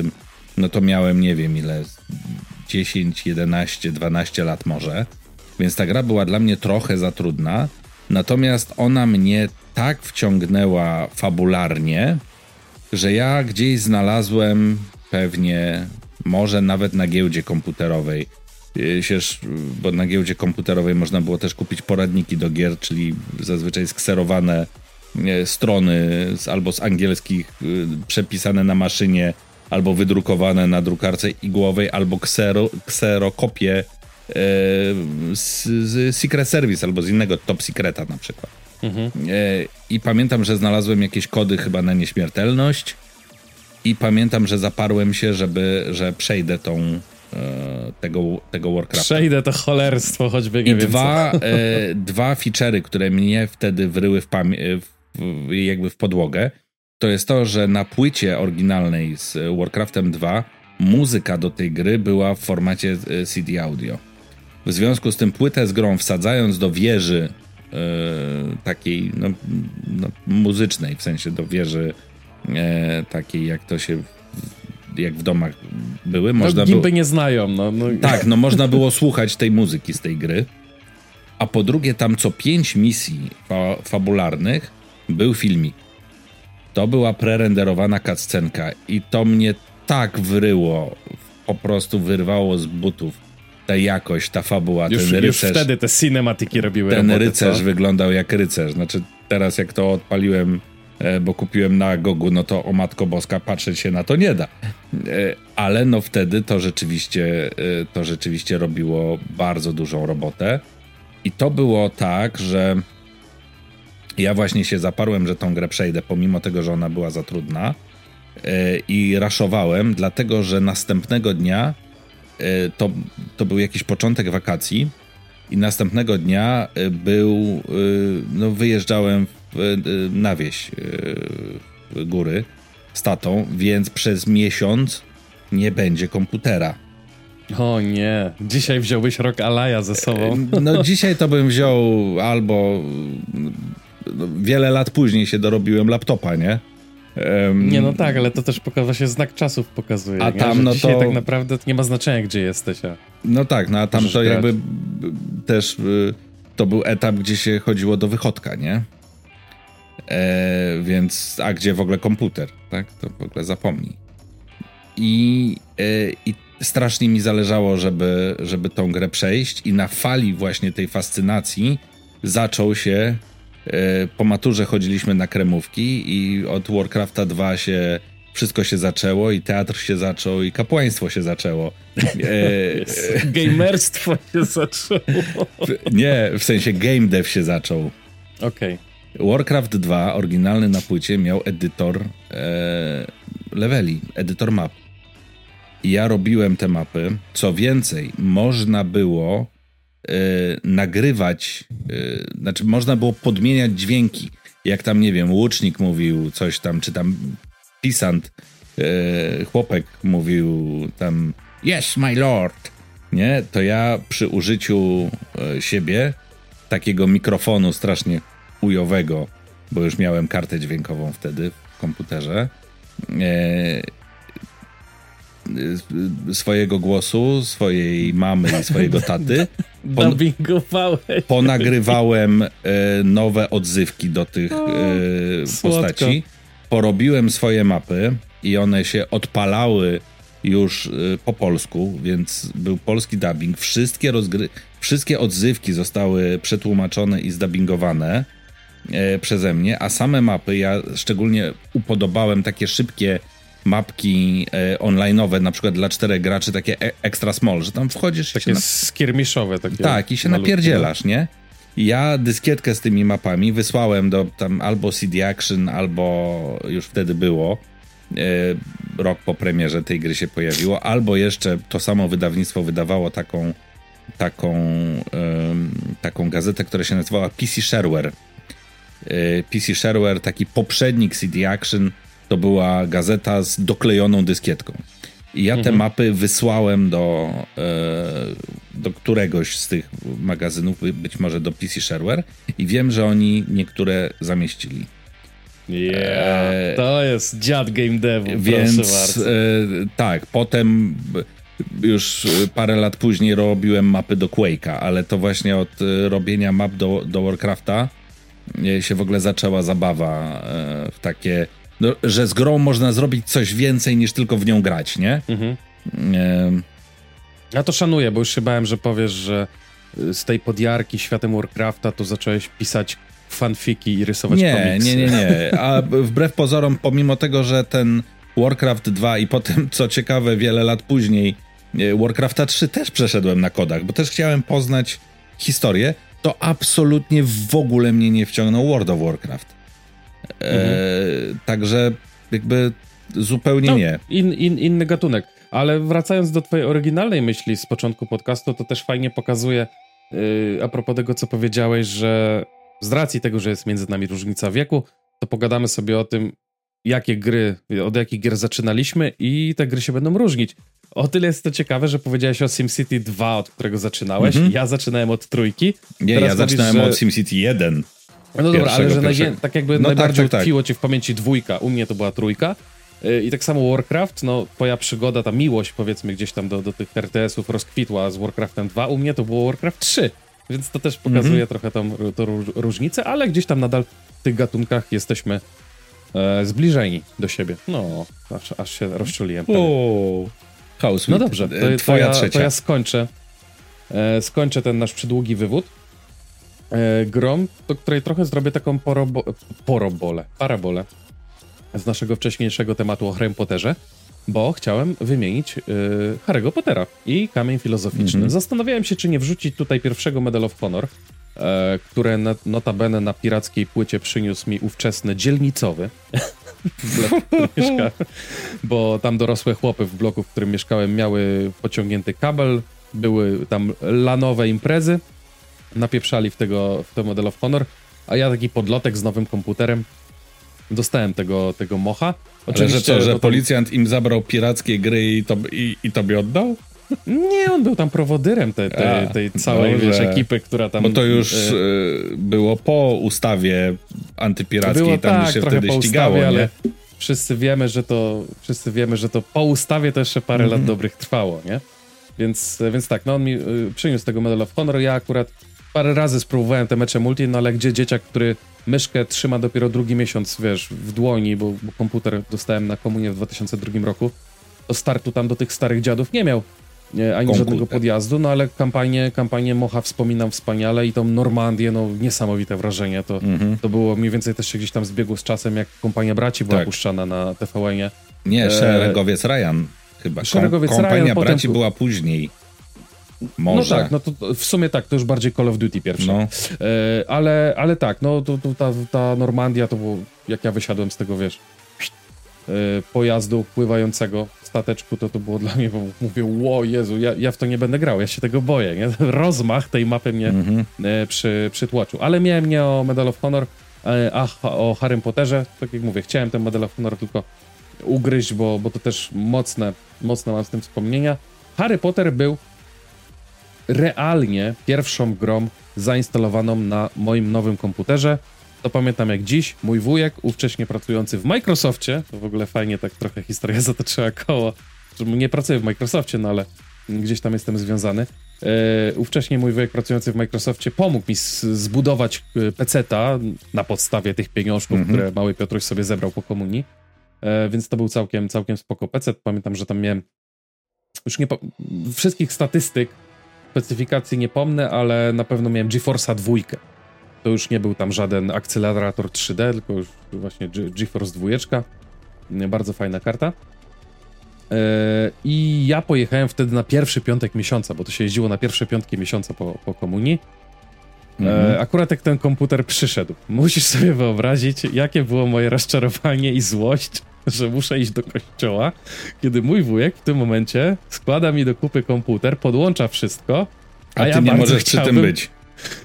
no to miałem nie wiem ile, 10, 11, 12 lat może, więc ta gra była dla mnie trochę za trudna, natomiast ona mnie tak wciągnęła fabularnie, że ja gdzieś znalazłem pewnie, może nawet na giełdzie komputerowej, y, bo na giełdzie komputerowej można było też kupić poradniki do gier, czyli zazwyczaj skserowane strony z, albo z angielskich y, przepisane na maszynie, albo wydrukowane na drukarce igłowej, albo ksero, kserokopie z, z Secret Service albo z innego Top Secreta na przykład. Mhm. I pamiętam, że znalazłem jakieś kody chyba na nieśmiertelność i pamiętam, że zaparłem się, żeby, że przejdę tą tego, tego Warcrafta. Przejdę to cholerstwo, choćby nie I wiem dwa, e, dwa feature'y, które mnie wtedy wryły w, pamięć jakby w podłogę, to jest to, że na płycie oryginalnej z Warcraftem 2 muzyka do tej gry była w formacie e, CD audio. W związku z tym płytę z grą wsadzając do wieży yy, takiej no, no, muzycznej, w sensie do wieży yy, takiej jak to się jak w domach były. Można no, było... nie znają. No, no. Tak, no można było słuchać tej muzyki z tej gry. A po drugie tam co pięć misji fa fabularnych był filmik. To była prerenderowana cutscenka i to mnie tak wryło, po prostu wyrwało z butów ta jakość, ta fabuła, już, ten rycerz. Już wtedy te cinematyki robiły Ten roboty, rycerz co? wyglądał jak rycerz. Znaczy teraz jak to odpaliłem, bo kupiłem na Gogu, no to o Matko Boska patrzeć się na to nie da. E, ale no wtedy to rzeczywiście, e, to rzeczywiście robiło bardzo dużą robotę. I to było tak, że ja właśnie się zaparłem, że tą grę przejdę, pomimo tego, że ona była za trudna. I raszowałem, dlatego że następnego dnia to, to był jakiś początek wakacji. I następnego dnia był, no wyjeżdżałem na wieś w góry z tatą, więc przez miesiąc nie będzie komputera. O nie, dzisiaj wziąłbyś rok Alaja ze sobą. No dzisiaj to bym wziął albo no, wiele lat później się dorobiłem laptopa, nie? Um, nie, no tak, ale to też pokazuje się znak czasów pokazuje. A nie? tam, no dzisiaj to... tak naprawdę nie ma znaczenia, gdzie jesteś. A... No tak, no a tam to grać. jakby też y, to był etap, gdzie się chodziło do wychodka, nie? E, więc, a gdzie w ogóle komputer, tak? To w ogóle zapomnij. I, e, i strasznie mi zależało, żeby, żeby tą grę przejść i na fali właśnie tej fascynacji zaczął się E, po maturze chodziliśmy na kremówki i od Warcrafta 2 się wszystko się zaczęło i teatr się zaczął i kapłaństwo się zaczęło. E, Gamerstwo się zaczęło. Nie, w sensie game dev się zaczął. Okej. Okay. Warcraft 2, oryginalny na płycie, miał edytor e, leveli, edytor map. Ja robiłem te mapy. Co więcej, można było E, nagrywać, e, znaczy można było podmieniać dźwięki. Jak tam, nie wiem, łucznik mówił coś tam, czy tam pisant, e, chłopek mówił tam yes, my lord, nie, to ja przy użyciu e, siebie takiego mikrofonu strasznie ujowego, bo już miałem kartę dźwiękową wtedy w komputerze, e, swojego głosu, swojej mamy i swojego taty. Pon, ponagrywałem e, nowe odzywki do tych e, postaci. Porobiłem swoje mapy i one się odpalały już e, po polsku, więc był polski dubbing. Wszystkie, rozgry wszystkie odzywki zostały przetłumaczone i zdubbingowane e, przeze mnie, a same mapy ja szczególnie upodobałem takie szybkie mapki e, online'owe, na przykład dla czterech graczy, takie e extra small, że tam wchodzisz... Takie na... skirmiszowe. Takie tak, i się malutkie. napierdzielasz, nie? Ja dyskietkę z tymi mapami wysłałem do tam albo CD Action, albo już wtedy było, e, rok po premierze tej gry się pojawiło, albo jeszcze to samo wydawnictwo wydawało taką taką, e, taką gazetę, która się nazywała PC Shareware. E, PC Shareware, taki poprzednik CD Action, to była gazeta z doklejoną dyskietką. I ja te mhm. mapy wysłałem do, e, do któregoś z tych magazynów, być może do PC Shareware i wiem, że oni niektóre zamieścili. Yeah, e, to jest dziad game devu, Więc e, tak, potem już parę lat później robiłem mapy do Quake'a, ale to właśnie od robienia map do, do Warcrafta się w ogóle zaczęła zabawa e, w takie no, że z grą można zrobić coś więcej niż tylko w nią grać, nie? Mhm. E... Ja to szanuję, bo już się bałem, że powiesz, że y, z tej podjarki światem Warcrafta to zacząłeś pisać fanfiki i rysować nie, komiksy. Nie, nie, nie. A wbrew pozorom, pomimo tego, że ten Warcraft 2 i potem, co ciekawe, wiele lat później e, Warcrafta 3 też przeszedłem na kodach, bo też chciałem poznać historię, to absolutnie w ogóle mnie nie wciągnął World of Warcraft. E, także jakby zupełnie no, nie. In, in, inny gatunek. Ale wracając do twojej oryginalnej myśli z początku podcastu, to też fajnie pokazuje yy, a propos tego, co powiedziałeś, że z racji tego, że jest między nami różnica wieku, to pogadamy sobie o tym, jakie gry, od jakich gier zaczynaliśmy i te gry się będą różnić. O tyle jest to ciekawe, że powiedziałeś o SimCity 2, od którego zaczynałeś. Mm -hmm. Ja zaczynałem od trójki. Nie, Teraz ja zaczynałem że... od SimCity 1. No dobra, ale że najwię- tak jakby no najbardziej tak, tak, tkwiło tak. ci w pamięci dwójka, u mnie to była trójka. Y, I tak samo Warcraft, no twoja przygoda, ta miłość powiedzmy gdzieś tam do, do tych RTS-ów rozkwitła z Warcraftem 2, u mnie to było Warcraft 3, więc to też pokazuje mm-hmm. trochę tą, tą różnicę, ale gdzieś tam nadal w tych gatunkach jesteśmy e, zbliżeni do siebie. No, aż, aż się rozczuliłem. Chaos no dobrze, to, Twoja to, ja, trzecia. to ja skończę. E, skończę ten nasz przydługi wywód e, grom, do której trochę zrobię taką porobo porobolę, parabolę z naszego wcześniejszego tematu o Harry Potterze, bo chciałem wymienić y, Harry'ego Pottera i kamień filozoficzny. Mm -hmm. Zastanawiałem się, czy nie wrzucić tutaj pierwszego Medal of Honor, e, które notabene na pirackiej płycie przyniósł mi ówczesny dzielnicowy, bo tam dorosłe chłopy w bloku, w którym mieszkałem, miały pociągnięty kabel, były tam lanowe imprezy, napieprzali w tego, w to Model of Honor, a ja taki podlotek z nowym komputerem dostałem tego, tego mocha. Oczywiście, Ale że co, że policjant im zabrał pirackie gry i, to, i, i tobie oddał? Nie, on był tam prowodyrem tej, tej, tej całej wiesz, ekipy, która tam... Bo to już y, było po ustawie antypirackiej, było, tam tak, się wtedy ścigało, ustawie, ale wszyscy wiemy, że to wszyscy wiemy, że to po ustawie to jeszcze parę mm lat dobrych trwało, nie? Więc, więc tak, no on mi przyniósł tego Medal of Honor, ja akurat parę razy spróbowałem te mecze multi, no ale gdzie dzieciak, który myszkę trzyma dopiero drugi miesiąc, wiesz, w dłoni, bo, bo komputer dostałem na komunię w 2002 roku, to startu tam do tych starych dziadów nie miał ani żadnego podjazdu, no ale kampanię, kampanię Mocha wspominam wspaniale i tą Normandię, no niesamowite wrażenie. To, mhm. to było mniej więcej też się gdzieś tam zbiegło z czasem, jak kompania braci była tak. puszczana na TVN-ie. Nie, Szeregowiec Ryan chyba. Szeregowiec Kom, kompania Ryan, braci potem... była później. Może. No tak, no to w sumie tak, to już bardziej Call of Duty pierwsze. No. E, ale, ale tak, no to, to ta, ta Normandia to było, jak ja wysiadłem z tego, wiesz, e, pojazdu pływającego stateczku, to to było dla mnie, bo mówię, ło Jezu, ja, ja w to nie będę grał, ja się tego boję, nie? Rozmach tej mapy mnie mm-hmm. przy, przytłoczył. Ale miałem nie o Medal of Honor, e, a o Harrym Potterze, tak jak mówię, chciałem ten Medal of Honor tylko ugryźć, bo, bo to też mocne, mocne mam z tym wspomnienia. Harry Potter był realnie pierwszą grą zainstalowaną na moim nowym komputerze. To pamiętam jak dziś, mój wujek, ówcześnie pracujący w Microsoftie, to w ogóle fajnie tak trochę historia zatoczyła koło, że nie pracuję w Microsoftie, no ale gdzieś tam jestem związany. E, ówcześnie mój wujek pracujący w Microsoftie pomógł mi zbudować e, PC-ta na podstawie tych pieniążków, mm -hmm. które mały Piotruś sobie zebrał po komunii. E, więc to był całkiem, całkiem spoko PC. Pamiętam, że tam miałem już nie wszystkich statystyk, specyfikacji nie pomnę, ale na pewno miałem GeForce'a dwójkę. To już nie był tam żaden akcelerator 3D, tylko już właśnie GeForce dwójeczka. Bardzo fajna karta. E, I ja pojechałem wtedy na pierwszy piątek miesiąca, bo to się jeździło na pierwsze piątki miesiąca po, po komunii. E, mhm. Akurat jak ten komputer przyszedł, musisz sobie wyobrazić, jakie było moje rozczarowanie i złość, że muszę iść do kościoła, kiedy mój wujek w tym momencie składa mi do kupy komputer, podłącza wszystko, a, a ty ja nie możesz przy tym być.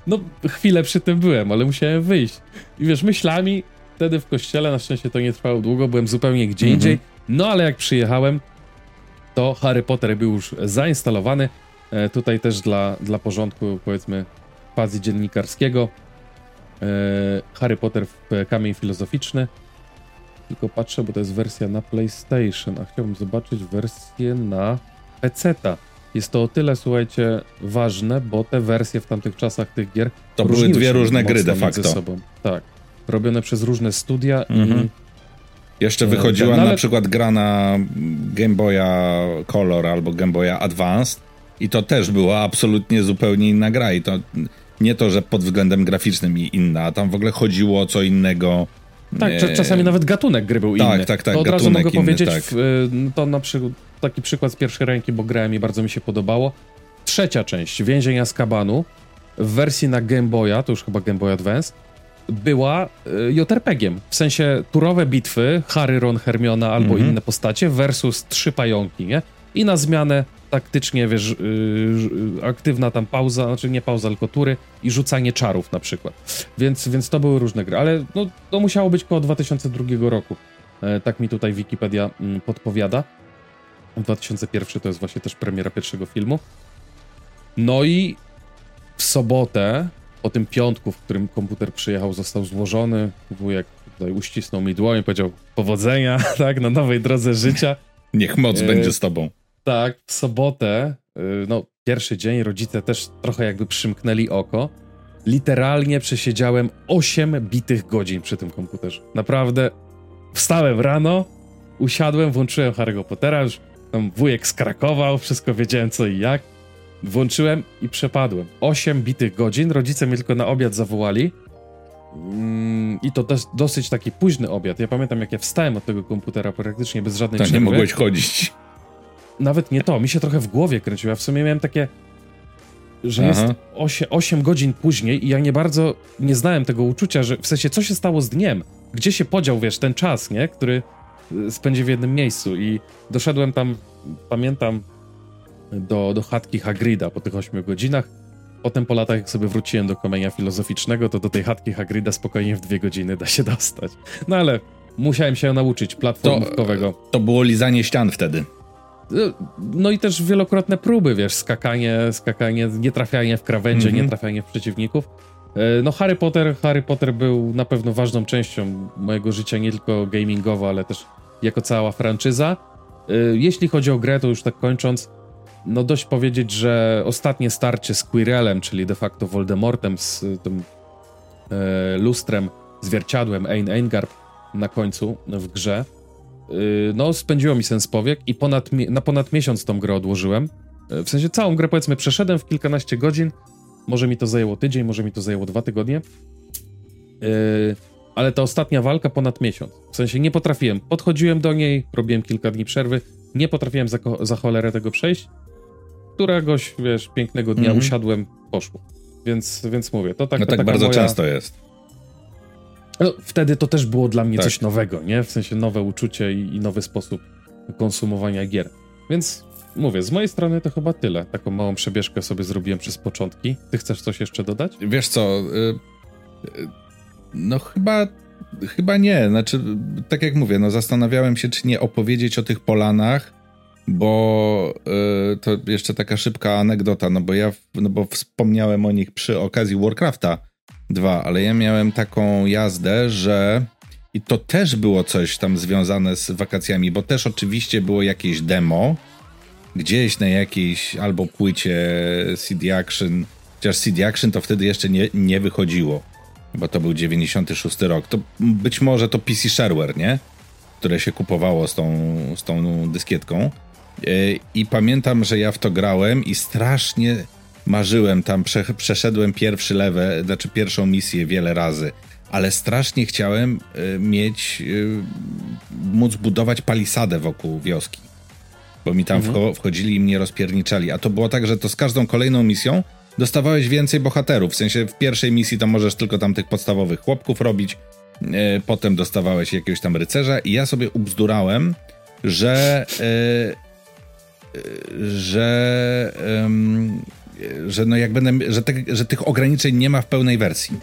No, chwilę przy tym byłem, ale musiałem wyjść. I wiesz, myślami wtedy w kościele, na szczęście to nie trwało długo, byłem zupełnie gdzie mhm. indziej, no ale jak przyjechałem, to Harry Potter był już zainstalowany. E, tutaj też dla, dla porządku, powiedzmy, quasi dziennikarskiego. E, Harry Potter w kamień filozoficzny. Tylko patrzę, bo to jest wersja na PlayStation, a chciałbym zobaczyć wersję na PC-ta. Jest to o tyle, słuchajcie, ważne, bo te wersje w tamtych czasach tych gier. To były dwie różne gry de facto. Sobą. Tak. Robione przez różne studia mhm. i jeszcze wychodziła na przykład gra na Game Boya Color albo Game Boya Advanced i to też była absolutnie zupełnie inna gra i to nie to, że pod względem graficznym i inna, a tam w ogóle chodziło o co innego. Tak, czasami nawet gatunek gry był tak, inny. Tak, tak, to od razu mogę inny, powiedzieć, tak. w, no to na przykład taki przykład z pierwszej ręki, bo grałem i bardzo mi się podobało. Trzecia część, Więzienia z Kabanu, w wersji na Game Boya, to już chyba Game Boy Advance, była y, JRPG-iem. W sensie turowe bitwy, Harry, Ron, Hermiona albo mm -hmm. inne postacie versus trzy pająki, nie? I na zmianę taktycznie, wiesz, yy, aktywna tam pauza, znaczy nie pauza, tylko tury i rzucanie czarów na przykład. Więc, więc to były różne gry, ale no, to musiało być koło 2002 roku. E, tak mi tutaj Wikipedia mm, podpowiada. 2001 to jest właśnie też premiera pierwszego filmu. No i w sobotę po tym piątku, w którym komputer przyjechał, został złożony, wujek tutaj uścisnął mi dłoń powiedział powodzenia, tak, na nowej drodze życia. Niech moc e, będzie z tobą. Tak, w sobotę, e, no pierwszy dzień, rodzice też trochę jakby przymknęli oko. Literalnie przesiedziałem 8 bitych godzin przy tym komputerze. Naprawdę wstałem rano, usiadłem, włączyłem Harry'ego Pottera, już tam wujek skrakował, wszystko wiedziałem co i jak Włączyłem i przepadłem. 8 bitych godzin, rodzice mnie tylko na obiad zawołali. Mm, I to też dosyć taki późny obiad. Ja pamiętam, jak ja wstałem od tego komputera praktycznie bez żadnej tak, przerwy. nie mogłeś chodzić. Nawet nie to, mi się trochę w głowie kręciło. Ja w sumie miałem takie, że Aha. jest 8, 8 godzin później i ja nie bardzo nie znałem tego uczucia, że w sensie co się stało z dniem? Gdzie się podział, wiesz, ten czas, nie? Który y, spędzi w jednym miejscu i doszedłem tam, pamiętam, do, do chatki Hagrida po tych 8 godzinach. Potem po latach, jak sobie wróciłem do komenia filozoficznego, to do tej chatki Hagrida spokojnie w dwie godziny da się dostać. No ale musiałem się nauczyć platformowego. To, to było lizanie ścian wtedy. No, i też wielokrotne próby, wiesz, skakanie, skakanie, nie trafianie w krawędzie, mm -hmm. nie trafianie w przeciwników. E, no Harry Potter, Harry Potter był na pewno ważną częścią mojego życia, nie tylko gamingowo, ale też jako cała franczyza. E, jeśli chodzi o grę, to już tak kończąc, no dość powiedzieć, że ostatnie starcie z Quirrellem, czyli de facto Voldemortem z tym e, lustrem, zwierciadłem Eingarb na końcu w grze, no spędziło mi sens powiek i ponad, na ponad miesiąc tą grę odłożyłem. E, w sensie całą grę powiedzmy przeszedłem w kilkanaście godzin, może mi to zajęło tydzień, może mi to zajęło dwa tygodnie, e, ale ta ostatnia walka ponad miesiąc. W sensie nie potrafiłem, podchodziłem do niej, robiłem kilka dni przerwy, nie potrafiłem za, za cholerę tego przejść, któregoś, wiesz, pięknego dnia mm -hmm. usiadłem, poszło. Więc, więc mówię, to tak No tak bardzo moja... często jest. No, wtedy to też było dla mnie tak. coś nowego, nie? W sensie nowe uczucie i, i nowy sposób konsumowania gier. Więc mówię, z mojej strony to chyba tyle. Taką małą przebieżkę sobie zrobiłem przez początki. Ty chcesz coś jeszcze dodać? Wiesz co, y, y, no chyba chyba nie. Znaczy, tak jak mówię, no zastanawiałem się, czy nie opowiedzieć o tych polanach, bo y, to jeszcze taka szybka anegdota, no bo ja, no bo wspomniałem o nich przy okazji Warcrafta 2, ale ja miałem taką jazdę, że i to też było coś tam związane z wakacjami, bo też oczywiście było jakieś demo, gdzieś na jakiejś albo płycie CD Action, chociaż CD Action to wtedy jeszcze nie, nie wychodziło, bo to był 96 rok. To być może to PC Shareware, nie? Które się kupowało z tą, z tą dyskietką. E, I pamiętam, że ja w to grałem i strasznie marzyłem tam, prze, przeszedłem pierwszy level, znaczy pierwszą misję wiele razy, ale strasznie chciałem y, mieć, y, móc budować palisadę wokół wioski bo mi tam mhm. wchodzili i mnie rozpierniczali. A to było tak, że to z każdą kolejną misją dostawałeś więcej bohaterów. W sensie w pierwszej misji to możesz tylko tam tych podstawowych chłopków robić, e, potem dostawałeś jakiegoś tam rycerza i ja sobie ubzdurałem, że że że no jak będę, że, te, że tych ograniczeń nie ma w pełnej wersji.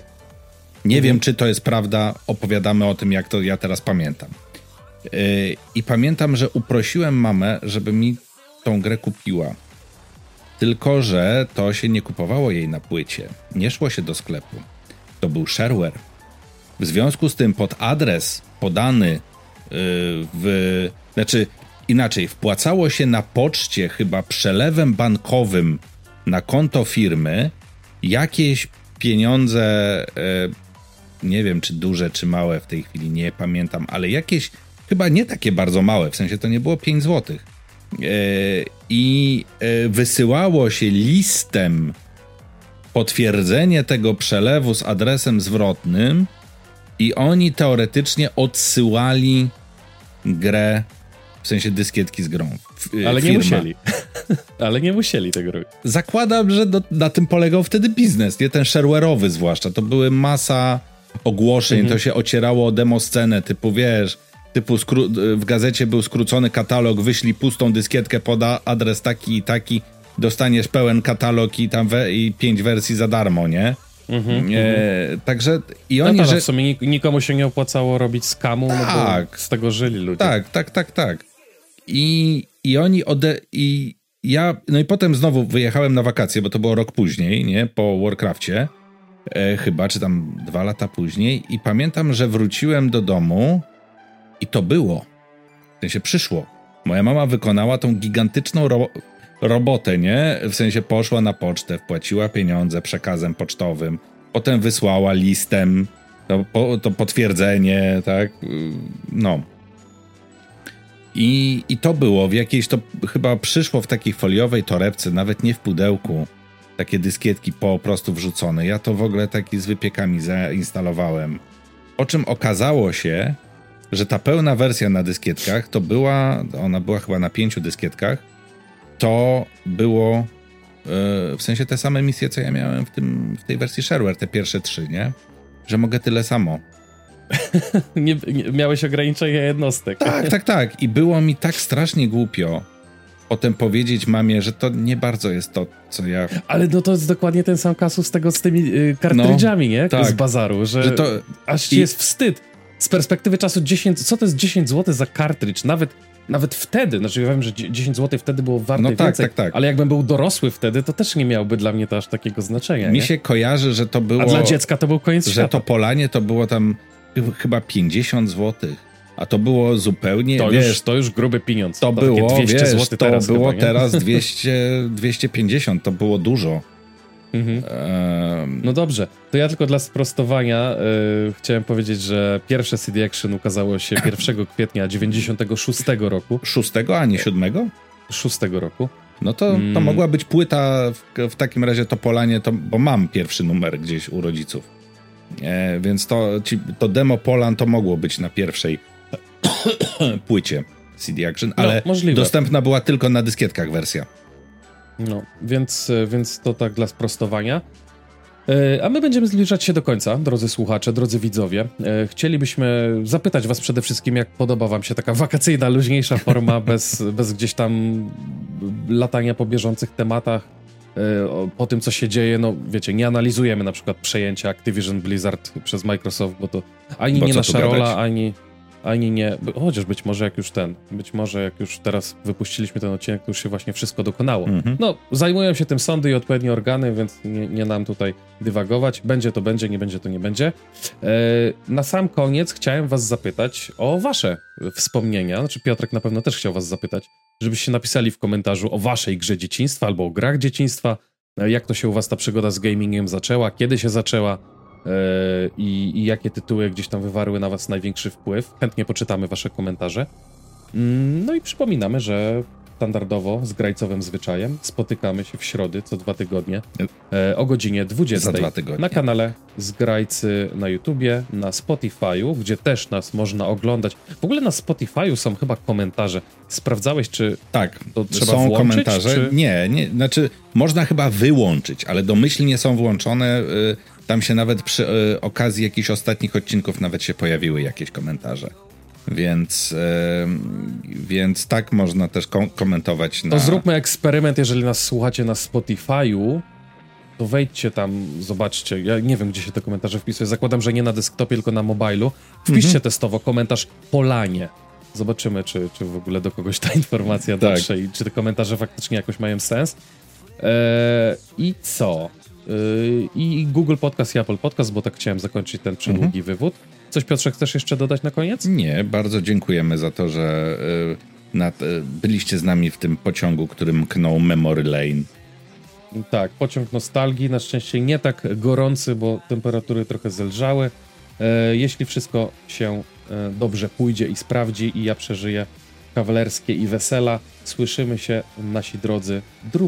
Nie mhm. wiem, czy to jest prawda. Opowiadamy o tym, jak to ja teraz pamiętam. Yy, I pamiętam, że uprosiłem mamę, żeby mi tą grę kupiła. Tylko, że to się nie kupowało jej na płycie. Nie szło się do sklepu. To był shareware. W związku z tym pod adres podany yy, w. Znaczy, inaczej, wpłacało się na poczcie chyba przelewem bankowym na konto firmy jakieś pieniądze, yy, nie wiem czy duże, czy małe w tej chwili, nie pamiętam, ale jakieś chyba nie takie bardzo małe, w sensie to nie było 5 zł. E, I e, wysyłało się listem potwierdzenie tego przelewu z adresem zwrotnym, i oni teoretycznie odsyłali grę, w sensie dyskietki z grą. E, Ale firma. nie musieli. Ale nie musieli tego robić. Zakładam, że do, na tym polegał wtedy biznes, nie ten shareware'owy zwłaszcza. To były masa ogłoszeń, mhm. to się ocierało o demoscenę, typu wiesz, typu w gazecie był skrócony katalog, wyślij pustą dyskietkę, poda adres taki i taki, dostaniesz pełen katalog i tam we, i pięć wersji za darmo, nie? Mm-hmm, e, także i no oni, no że... w sumie nikomu się nie opłacało robić skamu, tak, no bo tak. z tego żyli ludzie. Tak, tak, tak, tak. I, i oni ode... I ja... No i potem znowu wyjechałem na wakacje, bo to było rok później, nie? Po Warcrafcie. E, chyba, czy tam dwa lata później. I pamiętam, że wróciłem do domu i to było. W sensie przyszło. Moja mama wykonała tą gigantyczną ro robotę, nie? W sensie poszła na pocztę, wpłaciła pieniądze przekazem pocztowym, potem wysłała listem to, po, to potwierdzenie, tak? No. I, I to było w jakiejś, to chyba przyszło w takiej foliowej torebce, nawet nie w pudełku, takie dyskietki po prostu wrzucone. Ja to w ogóle taki z wypiekami zainstalowałem. Po czym okazało się, że ta pełna wersja na dyskietkach to była, ona była chyba na pięciu dyskietkach, to było yy, w sensie te same misje, co ja miałem w, tym, w tej wersji shareware, te pierwsze trzy, nie? Że mogę tyle samo. nie, nie, miałeś ograniczenia jednostek. Tak, tak, tak. I było mi tak strasznie głupio potem powiedzieć mamie, że to nie bardzo jest to, co ja... Ale no to jest dokładnie ten sam kasus z tego z tymi y, kartridżami, no, nie? Tak. Z bazaru, że, że to... aż ci I... jest wstyd z perspektywy czasu 10, co to jest 10 zł za kartridż? Nawet, nawet wtedy, znaczy ja wiem, że 10 zł wtedy było warte no tak, więcej, tak, tak. ale jakbym był dorosły wtedy, to też nie miałby dla mnie to aż takiego znaczenia. Mi nie? się kojarzy, że to było... A dla dziecka to był koniec Że świata. to polanie to było tam chyba 50 zł. A to było zupełnie, to wiesz, już, to już gruby pieniądz. To, to było, 200 wiesz, zł to było chyba, teraz 200, 250, to było dużo. Mhm. No dobrze, to ja tylko dla sprostowania yy, chciałem powiedzieć, że pierwsze CD Action ukazało się 1 kwietnia 96 roku. 6, a nie 7? 6 roku. No to, to mm. mogła być płyta w, w, takim razie to Polanie, to, bo mam pierwszy numer gdzieś u rodziców. E, więc to, ci, to demo Polan to mogło być na pierwszej płycie CD Action, no, ale no, dostępna była tylko na dyskietkach wersja. No, więc, e, więc to tak dla sprostowania. E, a my będziemy zbliżać się do końca, drodzy słuchacze, drodzy widzowie. E, chcielibyśmy zapytać Was przede wszystkim, jak podoba Wam się taka wakacyjna, luźniejsza forma, bez, bez gdzieś tam latania po bieżących tematach, po tym, co się dzieje. No, wiecie, nie analizujemy na przykład przejęcia Activision Blizzard przez Microsoft, bo to ani bo nie nasza rola, ani ani nie, chociaż być może jak już ten, być może jak już teraz wypuściliśmy ten odcinek, to już się właśnie wszystko dokonało. Mhm. No, zajmują się tym sądy i odpowiednie organy, więc nie, nie nam tutaj dywagować. Będzie to będzie, nie będzie to nie będzie. E, na sam koniec chciałem was zapytać o wasze wspomnienia, znaczy Piotrek na pewno też chciał was zapytać, żebyście napisali w komentarzu o waszej grze dzieciństwa albo o grach dzieciństwa, e, jak to się u was ta przygoda z gamingiem zaczęła, kiedy się zaczęła, i, i jakie tytuły gdzieś tam wywarły na was największy wpływ. Chętnie poczytamy wasze komentarze. Mm, no i przypominamy, że standardowo z grajcowym zwyczajem spotykamy się w środy co dwa tygodnie e, o godzinie 20 na kanale Zgrajcy na YouTubie, na Spotify'u, gdzie też nas można oglądać. W ogóle na Spotify'u są chyba komentarze. Sprawdzałeś, czy tak, to trzeba są włączyć, komentarze? Czy... Nie, nie, znaczy można chyba wyłączyć, ale domyślnie są włączone. Y, tam się nawet przy y, okazji jakichś ostatnich odcinków nawet się pojawiły jakieś komentarze. Więc, więc tak można też kom komentować. Na... To zróbmy eksperyment, jeżeli nas słuchacie na Spotify'u, to wejdźcie tam, zobaczcie. Ja nie wiem, gdzie się te komentarze wpisuje. Zakładam, że nie na desktopie, tylko na mobilu. Wpiszcie mhm. testowo komentarz Polanie. Zobaczymy, czy, czy w ogóle do kogoś ta informacja tak. dotrze i czy te komentarze faktycznie jakoś mają sens. Eee, I co? Eee, I Google Podcast i Apple Podcast, bo tak chciałem zakończyć ten przydługi mhm. wywód. Coś Piotrze chcesz jeszcze dodać na koniec? Nie, bardzo dziękujemy za to, że y, nad, y, byliście z nami w tym pociągu, którym mknął Memory Lane. Tak, pociąg nostalgii, na szczęście nie tak gorący, bo temperatury trochę zelżały. E, jeśli wszystko się e, dobrze pójdzie i sprawdzi i ja przeżyję kawalerskie i wesela, słyszymy się nasi drodzy 2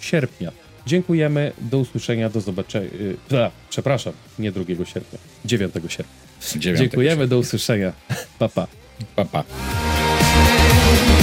sierpnia. Dziękujemy, do usłyszenia, do zobaczenia. E, przepraszam, nie 2 sierpnia, 9 sierpnia. Dziękujemy, do usłyszenia. Papa. Papa. Pa.